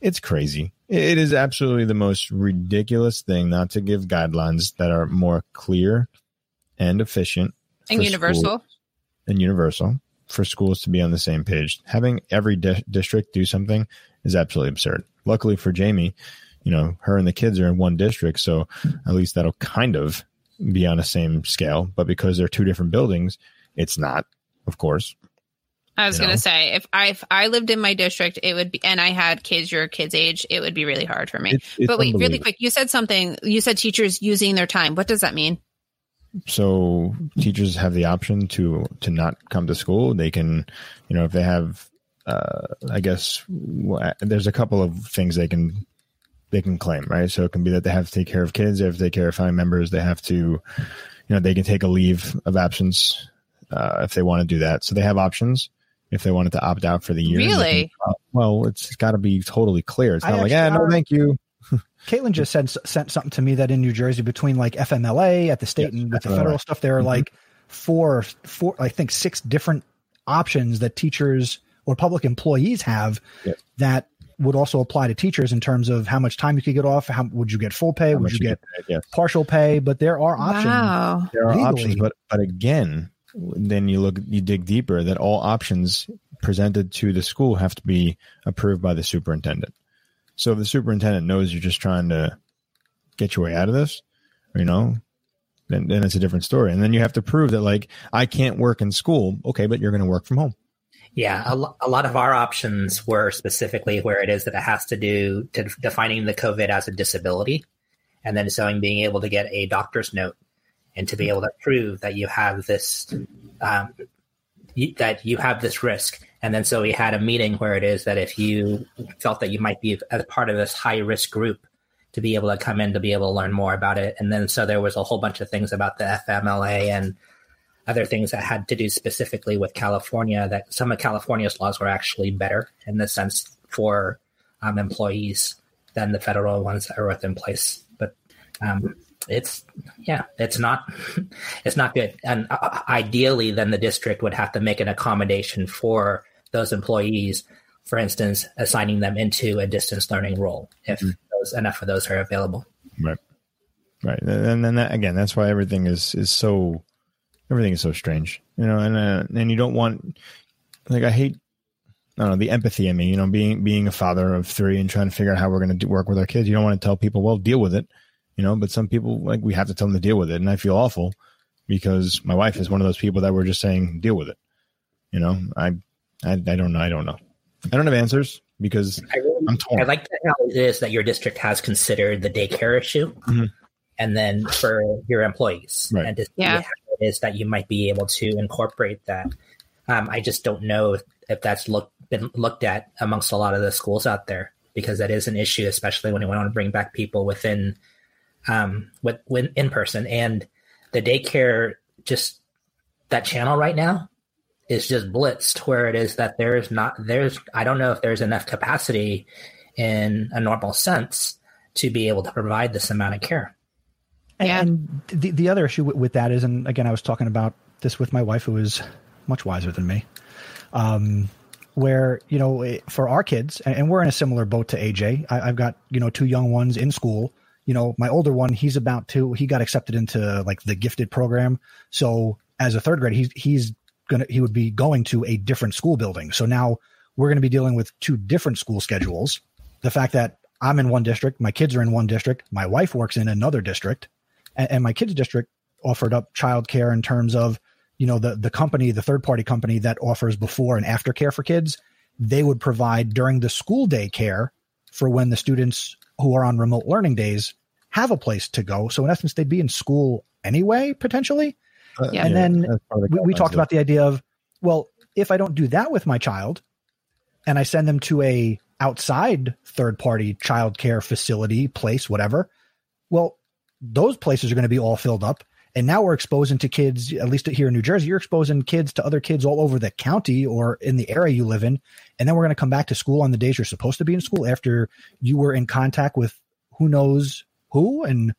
it's crazy. It is absolutely the most ridiculous thing not to give guidelines that are more clear and efficient And universal. and universal for schools to be on the same page. Having every di- district do something is absolutely absurd. Luckily for jamie you know, her and the kids are in one district, so at least that'll kind of be on the same scale, but because they're two different buildings, it's not, of course. I was You going know? to say if I if I lived in my district, it would be, and I had kids your kids' age, it would be really hard for me. It's- it's but wait, really quick, you said something. You said teachers using their time. What does that mean? So teachers have the option to to not come to school. They can, you know, if they have, uh, I guess there's a couple of things they can they can claim, right? So it can be that they have to take care of kids, they have to take care of family members, they have to, you know, they can take a leave of absence uh, if they want to do that. So they have options if they wanted to opt out for the year. they can- Really? well, it's got to be totally clear. It's I not like, actually ah, no, thank you. Caitlin just sent sent something to me that in New Jersey, between like FMLA at the state Yes, and with the FMLA. federal stuff, there are Mhm. like four, four, I think six different options that teachers or public employees have Yes. that would also apply to teachers in terms of how much time you could get off. How would you get full pay? How Would much you get get paid, yes. partial pay? But there are options. Wow. there are legally. options but but again then you look you dig deeper that all options presented to the school have to be approved by the superintendent. So if the superintendent knows you're just trying to get your way out of this you know then, then it's a different story. And then you have to prove that like i can't work in school. Okay but you're going to work from home. Yeah, a, lo- a lot of our options were specifically where it is that it has to do to defining the COVID as a disability, and then showing being able to get a doctor's note and to be able to prove that you have this um, you, that you have this risk. And then so we had a meeting where it is that if you felt that you might be as part of this high risk group, to be able to come in to be able to learn more about it. And then so there was a whole bunch of things about the FMLA and other things that had to do specifically with California that some of California's laws were actually better in the sense for um, employees than the federal ones that are within place. But um, it's yeah, it's not it's not good. And uh, ideally, then the district would have to make an accommodation for those employees. For instance, assigning them into a distance learning role if those, enough of those are available. right right and then that, again that's why everything is is so everything is so strange you know and uh, and you don't want like i hate I don't know the empathy in me, you know, being being a father of three and trying to figure out how we're going to work with our kids. You don't want to tell people, well, deal with it, you know. But some people like we have to tell them to deal with it, and I feel awful because my wife is one of those people that we're just saying deal with it. You know, I I, I don't know, I don't know, I don't have answers because I really I'm torn. I like that how it is that your district has considered the daycare issue, Mhm. and then for your employees, Right. and to see Yeah. how it is that you might be able to incorporate that. Um, I just don't know if, if that's looked been looked at amongst a lot of the schools out there because that is an issue, especially when you want to bring back people within, um, with, when in person and the daycare. Just that channel right now is just blitzed where it is that there's not there's I don't know if there's enough capacity in a normal sense to be able to provide this amount of care. And, Yeah. and the the other issue with, with that is, and again, I was talking about this with my wife, who is much wiser than me. Um, where you know, for our kids, and, and we're in a similar boat to AJ. I, I've got you know two young ones in school. You know, my older one, he's about to. He got accepted into like the gifted program. So as a third grade, he's he's gonna he would be going to a different school building. So now we're going to be dealing with two different school schedules. The fact that I'm in one district, my kids are in one district, my wife works in another district and, and my kids district offered up childcare in terms of you know the the company the third party company that offers before and after care for kids they would provide during the school day care for when the students who are on remote learning days have a place to go. So in essence they'd be in school anyway potentially. Uh, Yeah. And then that's the we, we talked about the idea of well if i don't do that with my child and i send them to a outside third party childcare facility place whatever well those places are going to be all filled up. And now we're exposing to kids at least here in new jersey you're exposing kids to other kids all over the county or in the area you live in. And then we're going to come back to school on the days you're supposed to be in school after you were in contact with who knows who and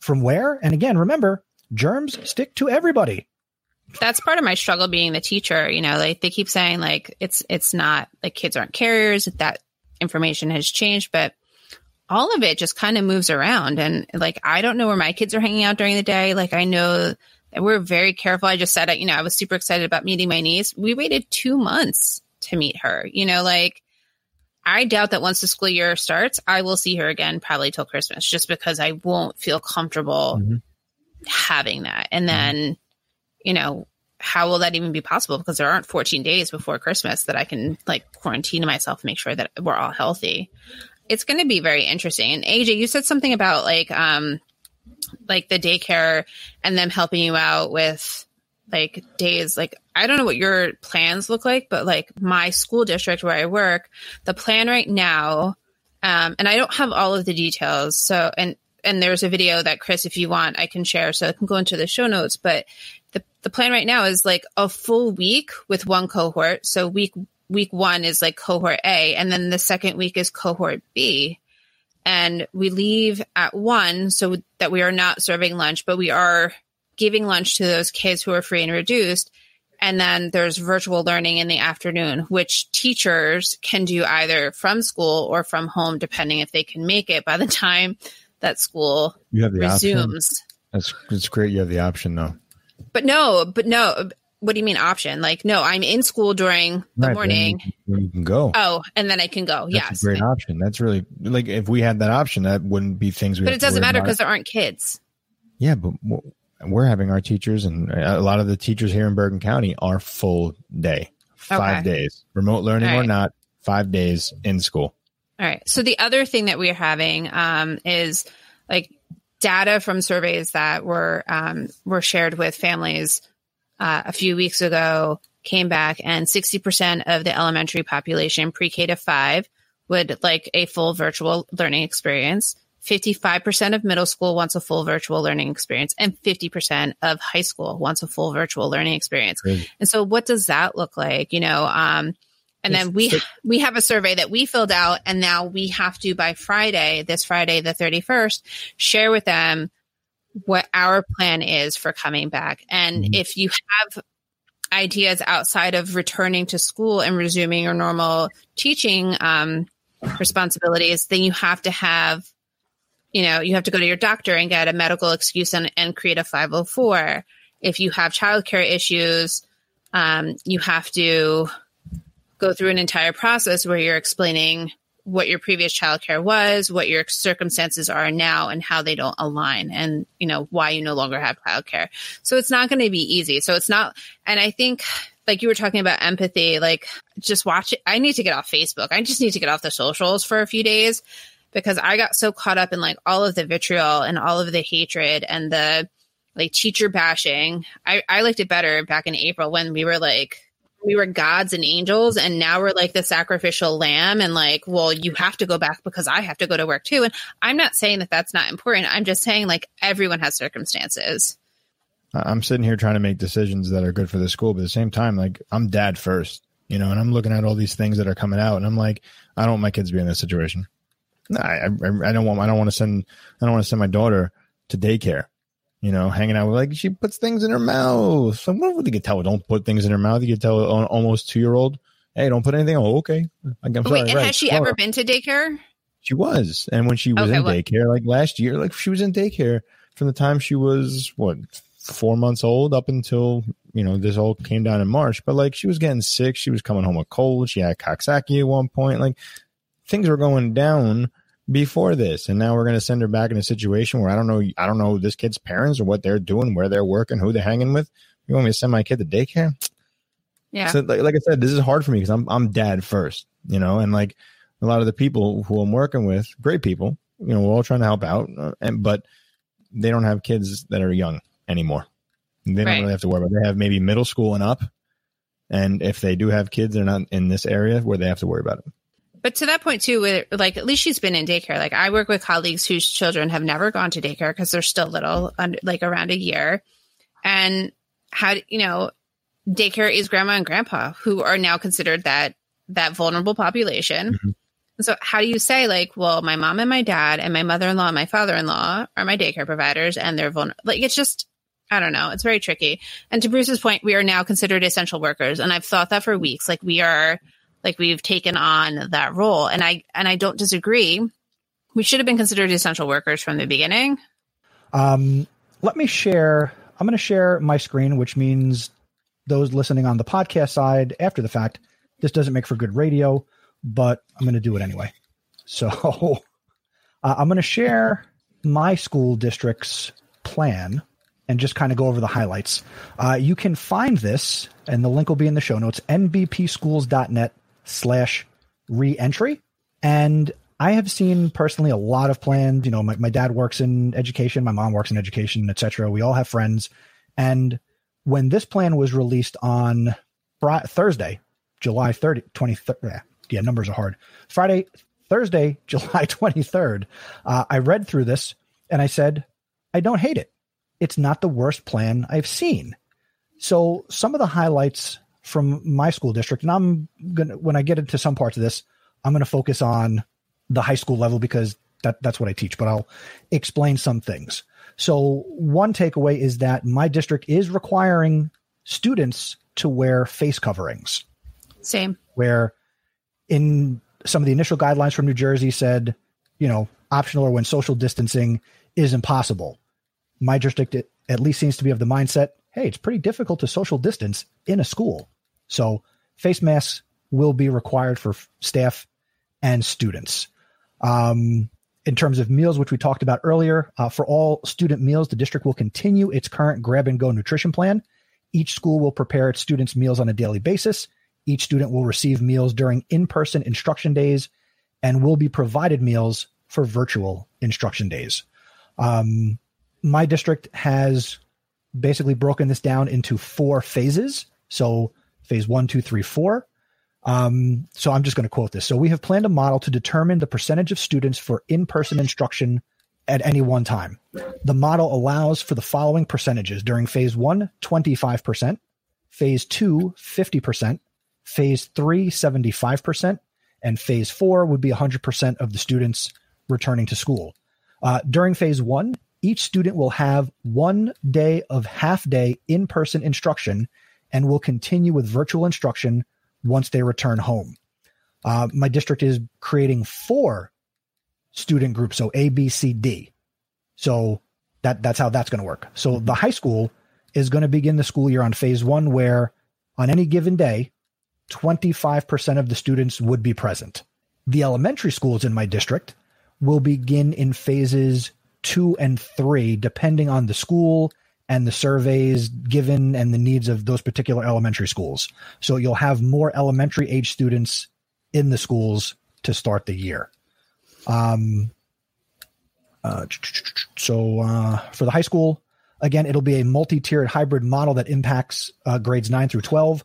from where. And again remember germs stick to everybody. That's part of my struggle being the teacher you know like they keep saying like it's it's not like kids aren't carriers that information has changed but all of it just kind of moves around. And like i don't know where my kids are hanging out during the day. Like i know that we're very careful. I just said it you know i was super excited about meeting my niece. We waited two months to meet her you know like i doubt that once the school year starts i will see her again probably till christmas just because i won't feel comfortable Mhm. having that. And then, you know, how will that even be possible? Because there aren't 14 days before Christmas that I can like quarantine myself and make sure that we're all healthy. It's going to be very interesting. And AJ, you said something about like, um, like the daycare and them helping you out with like days like i don't know what your plans look like but like my school district where i work the plan right now um, and i don't have all of the details so and and there's a video that chris if you want i can share so it can go into the show notes but the, the plan right now is like a full week with one cohort so week week one is like cohort a and then the second week is cohort b and we leave at one so that we are not serving lunch, but we are giving lunch to those kids who are free and reduced. And then there's virtual learning in the afternoon, which teachers can do either from school or from home, depending if they can make it by the time that school You have the resumes. option. That's it's great. You have the option though. But no, but no. What do you mean option? Like, no, I'm in school during the Right, morning. You, you can go. Oh, and then I can go. That's yes. a great option. That's really like if we had that option, that wouldn't be things we. But it doesn't matter because there aren't kids. Yeah, but we're having our teachers, and a lot of the teachers here in Bergen County are full day, five Okay. days, remote learning All or not, five days in school. All right. So the other thing that we're having um, is like data from surveys that were um, were shared with families uh, a few weeks ago came back, and sixty percent of the elementary population, pre K to five, would like a full virtual learning experience. 55% of middle school wants a full virtual learning experience and 50% of high school wants a full virtual learning experience. Crazy. And so what does that look like? You know, um, and then we we have a survey that we filled out and now we have to by Friday, this Friday the 31st, share with them what our plan is for coming back. And Mhm. if you have ideas outside of returning to school and resuming your normal teaching um, responsibilities, then you have to have, you know, you have to go to your doctor and get a medical excuse and, and create a 504. If you have childcare issues, um, you have to go through an entire process where you're explaining what your previous childcare was, what your circumstances are now, and how they don't align, and you know why you no longer have childcare. So it's not going to be easy. So it's not, and I think like you were talking about empathy, like just watch it. I need to get off Facebook. I just need to get off the socials for a few days because I got so caught up in like all of the vitriol and all of the hatred and the like teacher bashing. I, I liked it better back in April when we were like we were gods and angels and now we're like the sacrificial lamb and like well you have to go back because i have to go to work too and i'm not saying that that's not important i'm just saying like everyone has circumstances I'm sitting here trying to make decisions that are good for the school, but at the same time, like I'm dad first, you know, and I'm looking at all these things that are coming out, and I'm like, I don't want my kids to be in this situation. No, I, I, I don't want. I don't want to send. I don't want to send my daughter to daycare. You know, hanging out with like she puts things in her mouth. So what would you tell? her, Don't put things in her mouth. You could tell an almost two year old, hey, don't put anything. Oh, okay. I'm sorry. wait and right, has she ever been to daycare She was, and when she was Okay, in what- daycare, like last year, like she was in daycare from the time she was what four months old up until you know this all came down in March. But like she was getting sick, she was coming home with cold. She had Coxsackie at one point. Like things were going down before this, and now we're going to send her back in a situation where I don't know, I don't know this kid's parents or what they're doing, where they're working, who they're hanging with. You want me to send my kid to daycare? yeah So like, like I said, this is hard for me because I'm I'm dad first, you know, and like a lot of the people who I'm working with, great people, you know, we're all trying to help out, uh, and but they don't have kids that are young anymore. They don't Right. really have to worry about. They have maybe middle school and up, and if they do have kids, they're not in this area where they have to worry about it. But to that point too, where, like at least she's been in daycare. Like I work with colleagues whose children have never gone to daycare because they're still little, under, like around a year, and how you know, daycare is grandma and grandpa who are now considered that that vulnerable population. Mhm. And So how do you say like, well, my mom and my dad and my mother-in-law and my father-in-law are my daycare providers and they're vulnerable. Like it's just, I don't know. It's very tricky. And to Bruce's point, we are now considered essential workers. And I've thought that for weeks. Like we are, like we've taken on that role. And I, and I don't disagree. We should have been considered essential workers from the beginning. Um, let me share. I'm going to share my screen, which means those listening on the podcast side after the fact. This doesn't make for good radio, but I'm going to do it anyway. So uh, I'm going to share my school district's plan and just kind of go over the highlights. Uh, you can find this, and the link will be in the show notes, nbpschools.net slash reentry. And I have seen personally a lot of plans. You know, my, my dad works in education, my mom works in education, etc. We all have friends. And when this plan was released on Thursday, July 30, 23rd, yeah, yeah, numbers are hard. Friday, Thursday, July 23rd, uh, I read through this and I said, I don't hate it. It's not the worst plan I've seen. So some of the highlights from my school district, and I'm gonna when I get into some parts of this, I'm gonna focus on the high school level because that that's what I teach, but I'll explain some things. So one takeaway is that my district is requiring students to wear face coverings. Same. Where in some of the initial guidelines from New Jersey said, you know, optional or when social distancing is impossible. My district at least seems to be of the mindset, hey, it's pretty difficult to social distance in a school. So face masks will be required for staff and students. Um, in terms of meals, which we talked about earlier, uh, for all student meals, the district will continue its current grab and go nutrition plan. Each school will prepare its students' meals on a daily basis. Each student will receive meals during in person instruction days and will be provided meals for virtual instruction days. Um, my district has basically broken this down into four phases. So, phase one, two, three, four. Um, so I'm just going to quote this. So we have planned a model to determine the percentage of students for in-person instruction at any one time. The model allows for the following percentages during phase one, 25%, phase two, 50%, phase three, 75%, and phase four would be 100% of the students returning to school. Uh, during phase one, each student will have one day of half day in person instruction and will continue with virtual instruction once they return home. Uh, my district is creating four student groups, so A, B, C, D. So that that's how that's going to work. So the high school is going to begin the school year on phase one, where on any given day, 25% of the students would be present. The elementary schools in my district will begin in phases two and three, depending on the school and the surveys given and the needs of those particular elementary schools. So you'll have more elementary age students in the schools to start the year. Um, uh, so uh, for the high school, again, it'll be a multi-tiered hybrid model that impacts uh, grades nine through twelve.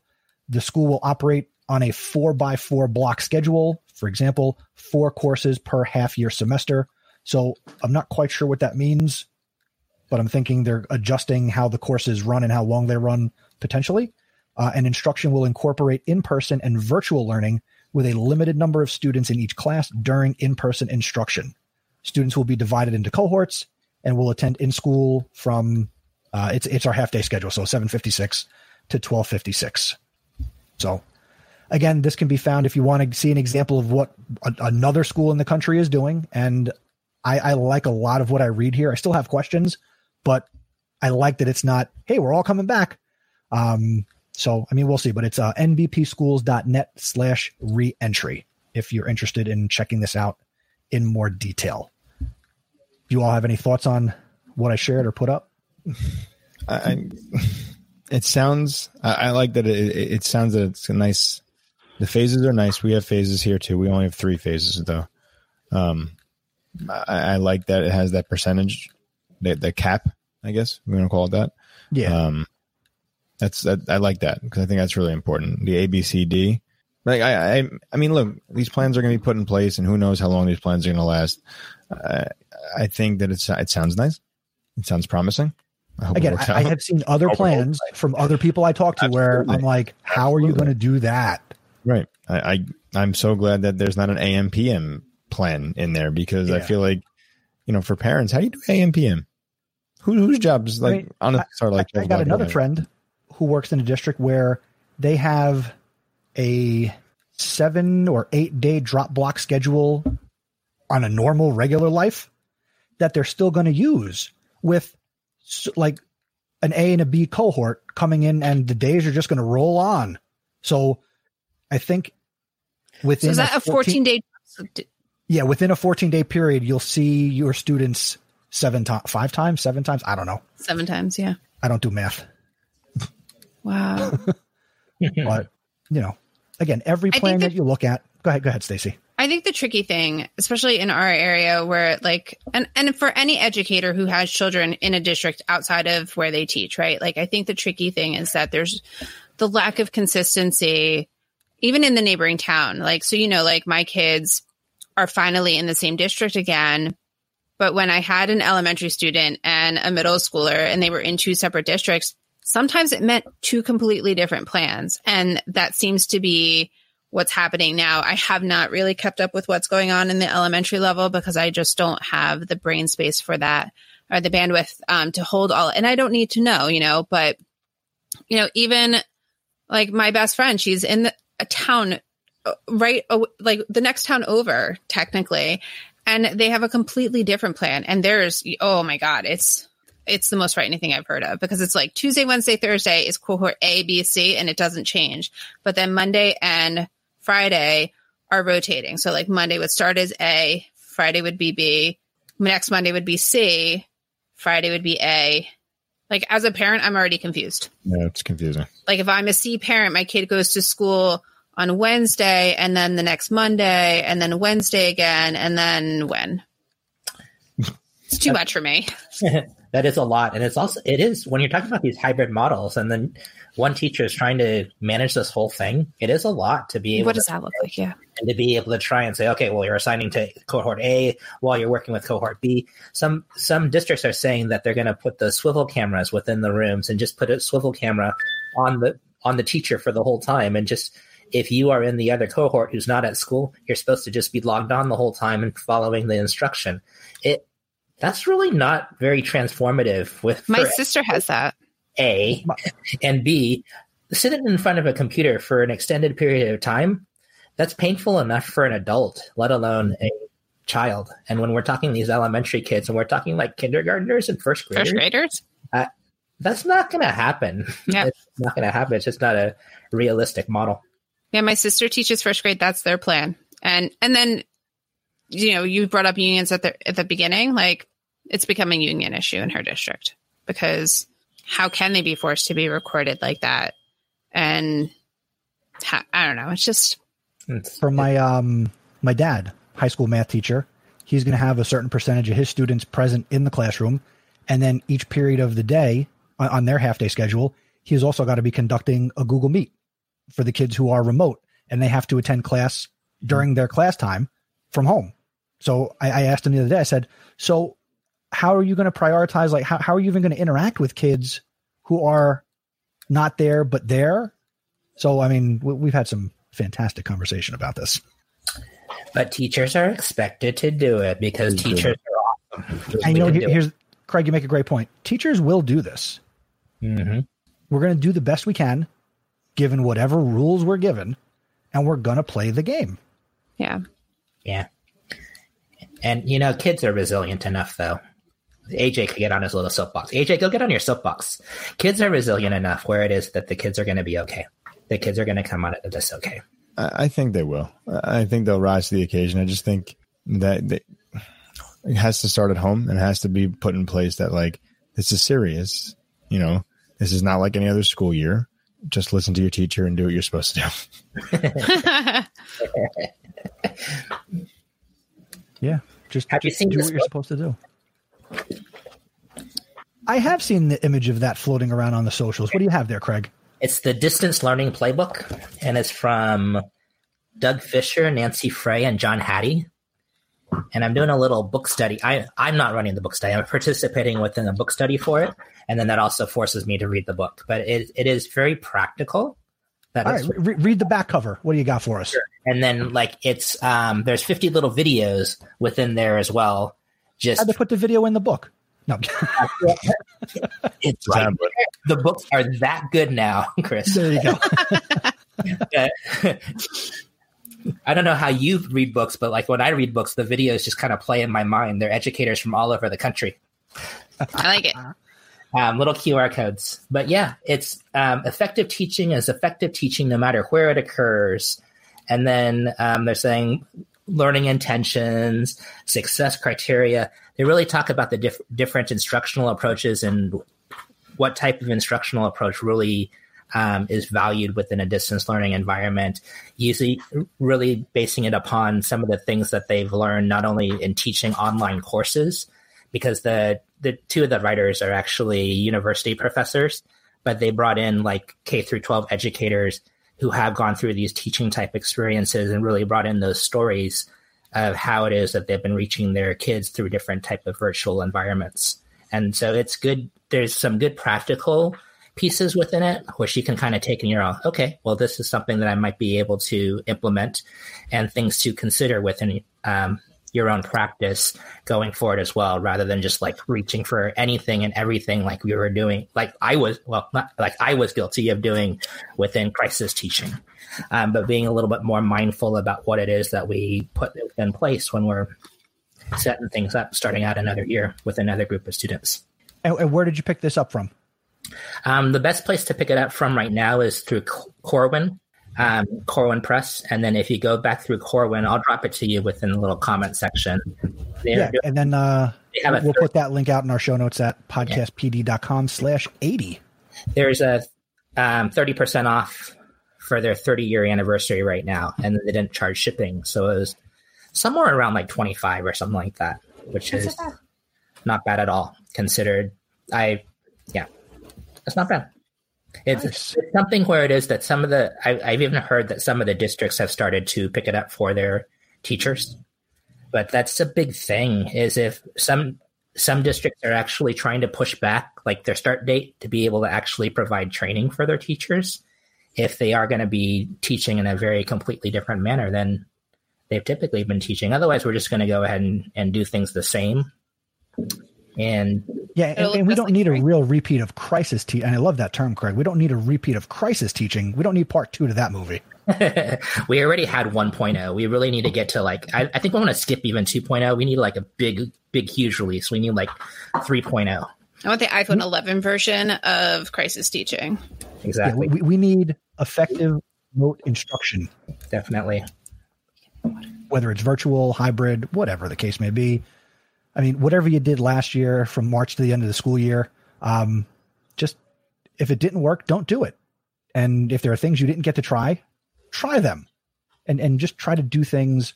The school will operate on a four by four block schedule. For example, four courses per half year semester. So I'm not quite sure what that means but I'm thinking they're adjusting how the courses run and how long they run potentially. Uh, and instruction will incorporate in person and virtual learning with a limited number of students in each class during in person instruction. Students will be divided into cohorts and will attend in school from uh, it's it's our half day schedule, so 7:56 to 12:56. So again, this can be found if you want to see an example of what a, another school in the country is doing. And I, I like a lot of what I read here. I still have questions, but I like that it's not, hey, we're all coming back. Um, so, I mean, we'll see, but it's uh, nbpschools.net slash reentry if you're interested in checking this out in more detail. Do you all have any thoughts on what I shared or put up? I, it sounds, I, I like that it, it, sounds that it's a nice, the phases are nice. We have phases here too. We only have three phases though. Um, I, I like that it has that percentage the, the cap, I guess we're gonna call it that. Yeah. Um, that's that, I like that because I think that's really important. The ABCD. Like I, I, I mean, look, these plans are going to be put in place, and who knows how long these plans are going to last. Uh, I think that it's it sounds nice. It sounds promising. I Again, I, I, have seen other plans from other people I talk to Absolutely. where I'm like, how Absolutely. are you going to do that? Right. I, I I'm so glad that there's not an AMPM plan in there because yeah. I feel like, you know, for parents, how do you do AM PM? Who, whose job is like I mean, honestly start like I, I got another friend who works in a district where they have a seven or eight day drop block schedule on a normal regular life that they're still going to use with like an A and a B cohort coming in and the days are just going to roll on. So I think within so is that a 14, 14 day yeah, within a 14 day period, you'll see your students seven times, five times, seven times. I don't know. Seven times, yeah. I don't do math, Wow. but you know, again, every plan that that- you look at. Go ahead, go ahead, Stacy. I think the tricky thing, especially in our area where like and and for any educator who has children in a district outside of where they teach, right? Like I think the tricky thing is that there's the lack of consistency even in the neighboring town. Like so you know like my kids are finally in the same district again, but when I had an elementary student and a middle schooler and they were in two separate districts, sometimes it meant two completely different plans and that seems to be what's happening now. I have not really kept up with what's going on in the elementary level because I just don't have the brain space for that or the bandwidth um, to hold all. And I don't need to know, you know, but, you know, even like my best friend, she's in the, a town uh, right, uh, like the next town over, technically. And they have a completely different plan. And there's, oh my God, it's, it's the most frightening thing I've heard of because it's like Tuesday, Wednesday, Thursday is cohort A, B, C, and it doesn't change. But then Monday and Friday are rotating. So like Monday would start as A, Friday would be B, next Monday would be C, Friday would be A. Like as a parent, I'm already confused. Yeah, it's confusing. Like if I'm a C parent, my kid goes to school on Wednesday and then the next Monday and then Wednesday again and then when? It's too much for me. that is a lot and it's also it is when you're talking about these hybrid models and then one teacher is trying to manage this whole thing it is a lot to be able What to, does that look like? Yeah. and to be able to try and say okay well you're assigning to cohort a while you're working with cohort b some some districts are saying that they're going to put the swivel cameras within the rooms and just put a swivel camera on the on the teacher for the whole time and just if you are in the other cohort who's not at school you're supposed to just be logged on the whole time and following the instruction it that's really not very transformative with My sister has that. a and b sitting in front of a computer for an extended period of time that's painful enough for an adult let alone a child and when we're talking these elementary kids and we're talking like kindergartners and first graders First graders? Uh, that's not going to happen Yeah. it's not going to happen it's just not a realistic model Yeah, my sister teaches first grade. That's their plan. And and then you know, you brought up unions at the at the beginning. Like it's becoming a union issue in her district because how can they be forced to be recorded like that? And I don't know. It's just For my um my dad, high school math teacher, he's going to have a certain percentage of his students present in the classroom, and then each period of the day on, on their half day schedule, he's also got to be conducting a Google Meet for the kids who are remote, and they have to attend class during their class time from home. So I, I asked him the other day. I said, "So how are you going to prioritize? Like, how how are you even going to interact with kids who are not there but there?" So I mean, we, we've had some fantastic conversation about this. but teachers are expected to do it because Mhm. teachers are awesome And you know, here- here's Craig. You make a great point. Teachers will do this. hmm We're going to do the best we can, given whatever rules we're given, and we're going to play the game. yeah. Yeah. And you know, kids are resilient enough though. AJ could get on his little soapbox. AJ, go get on your soapbox. Kids are resilient enough where it is that the kids are going to be okay. The kids are going to come out of this okay. I, I think they will. I I think they'll rise to the occasion. I just think that they, it has to start at home and it has to be put in place that like this is serious. You know, this is not like any other school year. Just listen to your teacher and do what you're supposed to do. Yeah, just, Have you just seen do this what you're supposed to do. I have seen the image of that floating around on the socials. What do you have there, Craig? It's the distance learning playbook, and it's from Doug Fisher, Nancy Frey, and John Hattie. And I'm doing a little book study. I, I'm not running the book study. I'm participating within a book study for it. And then that also forces me to read the book. But it, it is very practical. That All is right, re- read the back cover. What do you got for us? and then like it's um there's 50 little videos within there as well just How'd they put the video in the book? No, it's like, Tablet. the books are that good now chris there you go. I don't know how you read books but like when i read books the videos just kind of play in my mind they're educators from all over the country I like it. um, little QR codes. But yeah, it's um, effective teaching is effective teaching no matter where it occurs. And then um, they're saying learning intentions, success criteria. they really talk about the diff- different instructional approaches and what type of instructional approach really um, is valued within a distance learning environment, usually really basing it upon some of the things that they've learned not only in teaching online courses, because the the two of the writers are actually university professors, but they brought in like K through 12 educators who have gone through these teaching type experiences and really brought in those stories of how it is that they've been reaching their kids through different type of virtual environments. And so it's good. There's some good practical pieces within it where she can kind of take and you're all, okay, well, this is something that I might be able to implement and things to consider within um, your own practice going forward as well, rather than just like reaching for anything and everything like we were doing, like I was, well, not like I was guilty of doing within crisis teaching, um, but being a little bit more mindful about what it is that we put in place when we're setting things up, starting out another year with another group of students. And, and where did you pick this up from? Um, the best place to pick it up from right now is through Corwin, um, Corwin Press. And then if you go back through Corwin, I'll drop it to you within the little comment section. They're yeah, doing, and then uh, we'll third, put that link out in our show notes at podcastpd.com slash 80. There's a um, 30% off for their 30 year anniversary right now. And they didn't charge shipping. So it was somewhere around like 25 or something like that, which That's is not bad at all considered. I, yeah, that's not bad. It's, nice. it's, something where it is that some of the I, I've even heard that some of the districts have started to pick it up for their teachers, but that's a big thing. Is if some some districts are actually trying to push back like their start date to be able to actually provide training for their teachers if they are going to be teaching in a very completely different manner than they've typically been teaching. Otherwise, we're just going to go ahead and, and do things the same. And yeah, and, and we don't need a real repeat of crisis teaching. And I love that term, Craig. We don't need a repeat of crisis teaching. We don't need part two to that movie. we already had 1.0. We really need to get to like, I, I think we want to skip even 2.0. We need like a big, big, huge release. We need like 3.0. I want the iPhone 11 version of crisis teaching. Exactly. Yeah, we, we need effective remote instruction. Definitely. Whether it's virtual, hybrid, whatever the case may be. I mean, whatever you did last year from March to the end of the school year, um, just if it didn't work, don't do it. And if there are things you didn't get to try, try them, and and just try to do things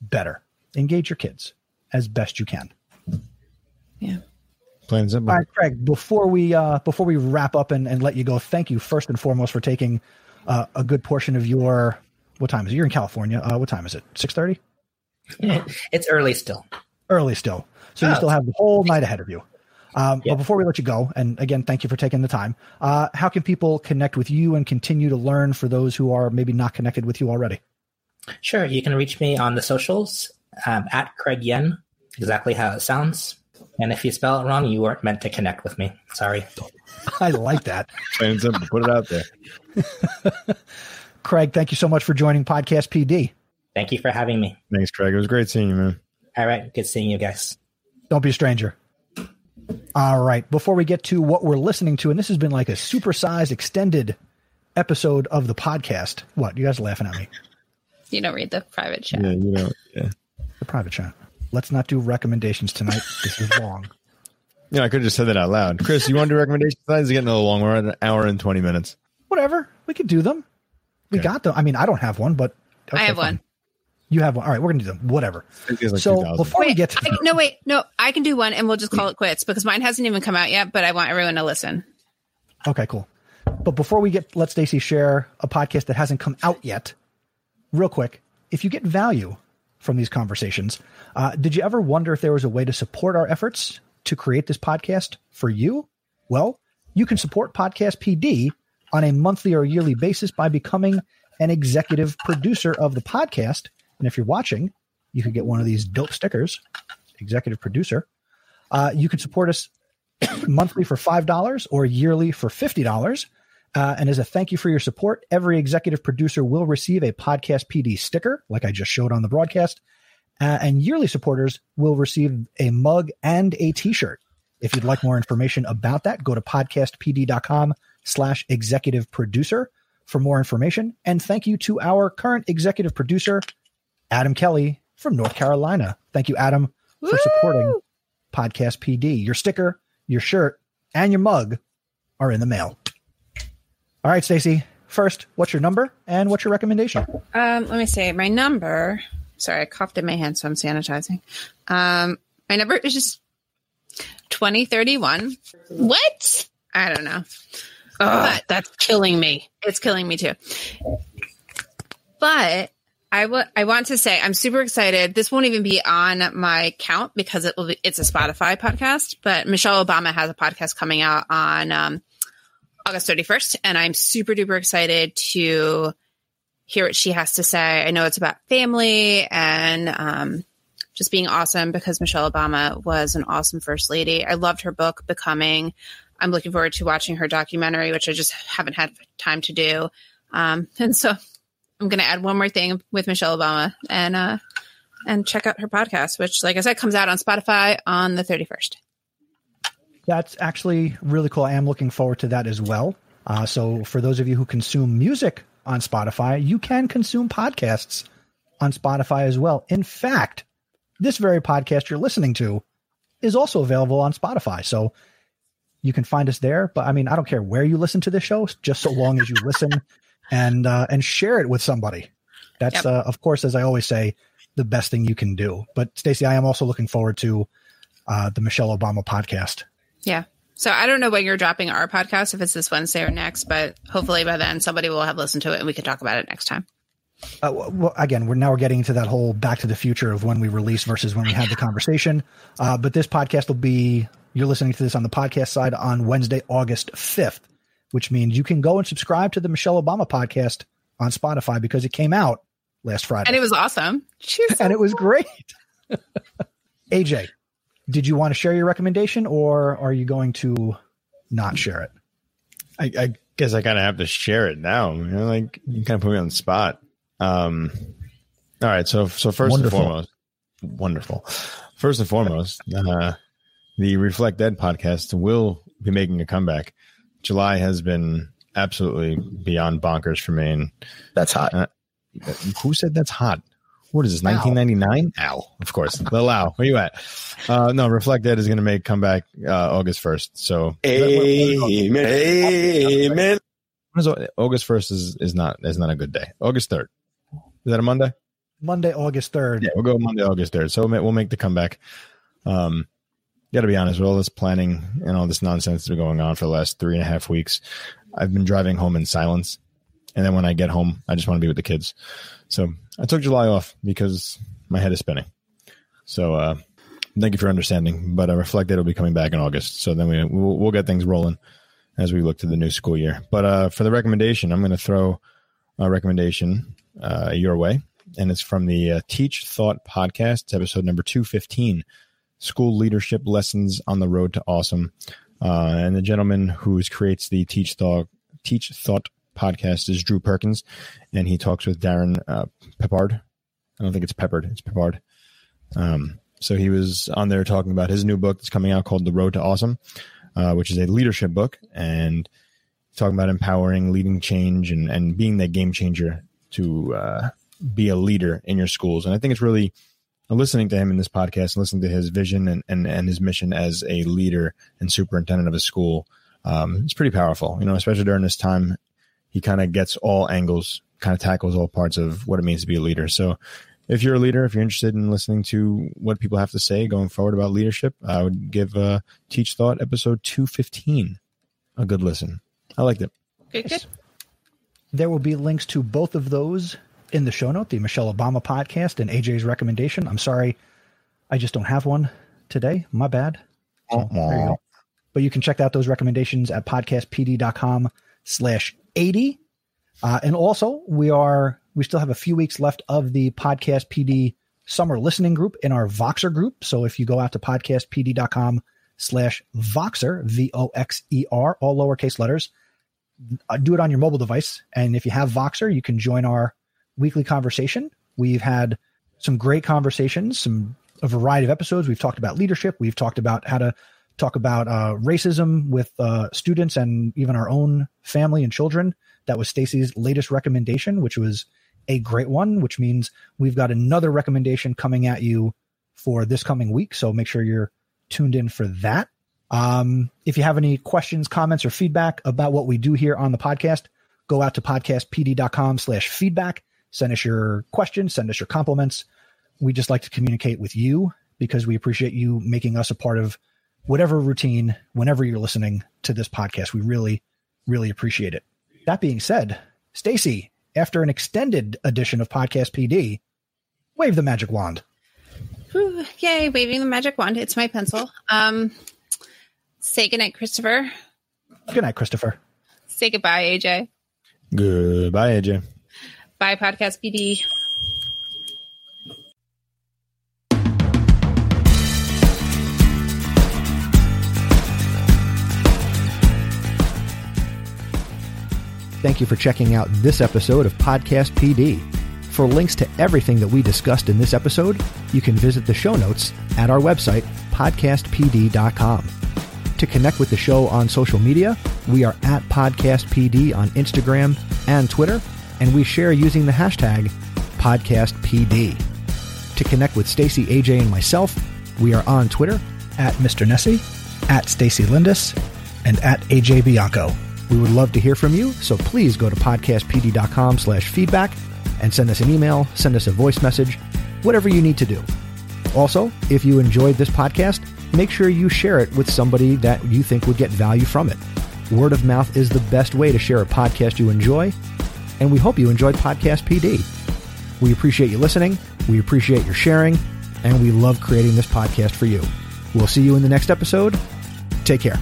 better. Engage your kids as best you can. Yeah. Plain simple. All right, Craig. Before we uh, before we wrap up and, and let you go, thank you first and foremost for taking uh, a good portion of your what time is it? You're in California. Uh, what time is it? Six thirty. It's early still. Early still. So oh. you still have the whole night ahead of you. Um, But before we let you go, and again, thank you for taking the time. Uh, how can people connect with you and continue to learn for those who are maybe not connected with you already? Sure. You can reach me on the socials um, at Craig Yen, exactly how it sounds. And if you spell it wrong, you weren't meant to connect with me. Sorry. I like that. Plain simple. Put it out there. Craig, thank you so much for joining Podcast PD. Thank you for having me. Thanks, Craig. It was great seeing you, man. All right. Good seeing you guys. Don't be a stranger. All right. Before we get to what we're listening to, and this has been like a supersized, extended episode of the podcast. What? You guys are laughing at me. You don't read the private chat. Yeah, you know. Yeah. The private chat. Let's not do recommendations tonight. this is long. Yeah, I could have just said that out loud. Chris, you want to do recommendations tonight? It's getting a little long. We're at an hour and 20 minutes. Whatever. We could do them. We okay. got them. I mean, I don't have one, but. Okay, I have fine. one. You have one. All right, we're gonna do them. Whatever. Like so before wait, we get to I, no, wait, no, I can do one, and we'll just call it quits because mine hasn't even come out yet. But I want everyone to listen. Okay, cool. But before we get, let Stacy share a podcast that hasn't come out yet. Real quick, if you get value from these conversations, uh, did you ever wonder if there was a way to support our efforts to create this podcast for you? Well, you can support Podcast PD on a monthly or yearly basis by becoming an executive producer of the podcast and if you're watching, you could get one of these dope stickers, executive producer. Uh, you can support us monthly for $5 or yearly for $50. Uh, and as a thank you for your support, every executive producer will receive a Podcast PD sticker, like I just showed on the broadcast. Uh, and yearly supporters will receive a mug and a t-shirt. If you'd like more information about that, go to podcastpd.com slash executive producer for more information. And thank you to our current executive producer, Adam Kelly from North Carolina. Thank you, Adam, for supporting podcast PD. Your sticker, your shirt, and your mug are in the mail. All right, Stacy. First, what's your number and what's your recommendation? Um, let me see. My number. Sorry, I coughed in my hand, so I'm sanitizing. Um, my number is just twenty thirty one. What? I don't know. But that's killing me. It's killing me too. But I wa- I want to say I'm super excited. This won't even be on my count because it will be, it's a Spotify podcast, but Michelle Obama has a podcast coming out on um, August 31st and I'm super duper excited to hear what she has to say. I know it's about family and um, just being awesome because Michelle Obama was an awesome first lady. I loved her book Becoming. I'm looking forward to watching her documentary, which I just haven't had time to do. Um, and so I'm going to add one more thing with Michelle Obama and uh, and check out her podcast, which, like I said, comes out on Spotify on the 31st. That's actually really cool. I am looking forward to that as well. Uh, so, for those of you who consume music on Spotify, you can consume podcasts on Spotify as well. In fact, this very podcast you're listening to is also available on Spotify. So, you can find us there. But I mean, I don't care where you listen to this show, just so long as you listen and uh, and share it with somebody. That's Yep. uh, of course, as I always say, the best thing you can do. But Stacey, I am also looking forward to uh, the Michelle Obama podcast. Yeah. So I don't know when you're dropping our podcast, if it's this Wednesday or next, but hopefully by then somebody will have listened to it and we can talk about it next time. Uh, well, again, we're now we're getting into that whole Back to the Future of when we release versus when we had the conversation. Uh, but this podcast will be you're listening to this on the podcast side on Wednesday, August fifth, which means you can go and subscribe to the Michelle Obama podcast on Spotify because it came out last Friday And it was awesome. She so and it was great. AJ, did you want to share your recommendation or are you going to not share it? I, I guess I kind of have to share it now. You know, like you kind of put me on the spot. Um, all right. So, so first Wonderful. and foremost, wonderful. First and foremost, uh, the Reflect Dead podcast will be making a comeback. July has been absolutely beyond bonkers for me. And That's hot. who said that's hot? What is this? 1999? Ow. Of course. Lil Ow. Where you at? Uh, no, Reflect Dead is going to make comeback uh, August 1st. So Amen. Amen. When is Au- August first is is not is not a good day. August third is that a Monday? Monday, August 3rd. Yeah, we'll go Monday, August third. So we'll make, we'll make the comeback. Um, got to be honest, with all this planning and all this nonsense that's been going on for the last three and a half weeks, I've been driving home in silence, and then when I get home, I just want to be with the kids. So I took July off because my head is spinning. So uh, thank you for understanding. But I reflect that it'll be coming back in August. So then we we'll, we'll get things rolling as we look to the new school year. But uh, for the recommendation, I'm going to throw a recommendation uh, your way, and it's from the uh, Teach Thought podcast, episode number 215 School Leadership Lessons on the Road to Awesome. Uh, and the gentleman who creates the Teach Thought, Teach Thought podcast is Drew Perkins, and he talks with Darrin uh, Peppard. I don't think it's Peppard, it's Peppard. Um, so he was on there talking about his new book that's coming out called The Road to Awesome, uh, which is a leadership book, and talking about empowering, leading change, and and being that game changer to uh, be a leader in your schools. And I think it's really listening to him in this podcast and listening to his vision and and, and his mission as a leader and superintendent of a school. Um, it's pretty powerful, you know, especially during this time. He kind of gets all angles, kind of tackles all parts of what it means to be a leader. So if you're a leader, if you're interested in listening to what people have to say going forward about leadership, I would give uh, Teach Thought episode 215 a good listen. I liked it. good, good. There will be links to both of those in the show note, the Michelle Obama podcast and AJ's recommendation. I'm sorry, I just don't have one today. My bad. So, you. But you can check out those recommendations at podcastpd.com slash 80. Uh, and also we are, we still have a few weeks left of the podcast PD summer listening group in our Voxer group. So if you go out to podcastpd.com slash Voxer, V-O-X-E-R, all lowercase letters, uh, do it on your mobile device. And if you have Voxer, you can join our weekly conversation. We've had some great conversations, some a variety of episodes. We've talked about leadership. We've talked about how to talk about uh, racism with uh, students and even our own family and children. That was Stacy's latest recommendation, which was a great one. Which means we've got another recommendation coming at you for this coming week. So make sure you're tuned in for that. Um, if you have any questions, comments, or feedback about what we do here on the podcast, go out to podcastpd.com slash feedback. Send us your questions, send us your compliments. We just like to communicate with you because we appreciate you making us a part of whatever routine whenever you're listening to this podcast. We really, really appreciate it. That being said, Stacy, after an extended edition of Podcast PD, wave the magic wand. Whew, yay, waving the magic wand. It's my pencil. Um, say goodnight, Christopher. Good night, Christopher. Say goodbye, AJ. Goodbye, AJ. Bye, Podcast PD. Thank you for checking out this episode of Podcast PD. For links to everything that we discussed in this episode, you can visit the show notes at our website, podcastpd.com. To connect with the show on social media, we are at podcastpd on Instagram and Twitter, and we share using the hashtag podcastpd. To connect with Stacy, AJ, and myself, we are on Twitter at Mr. Nesi, at Stacy Lindis, and at AJ Bianco. We would love to hear from you, so please go to podcastpd.com slash feedback and send us an email, send us a voice message, whatever you need to do. Also, if you enjoyed this podcast, make sure you share it with somebody that you think would get value from it. Word of mouth is the best way to share a podcast you enjoy, and we hope you enjoyed Podcast PD. We appreciate you listening, we appreciate your sharing, and we love creating this podcast for you. We'll see you in the next episode. Take care.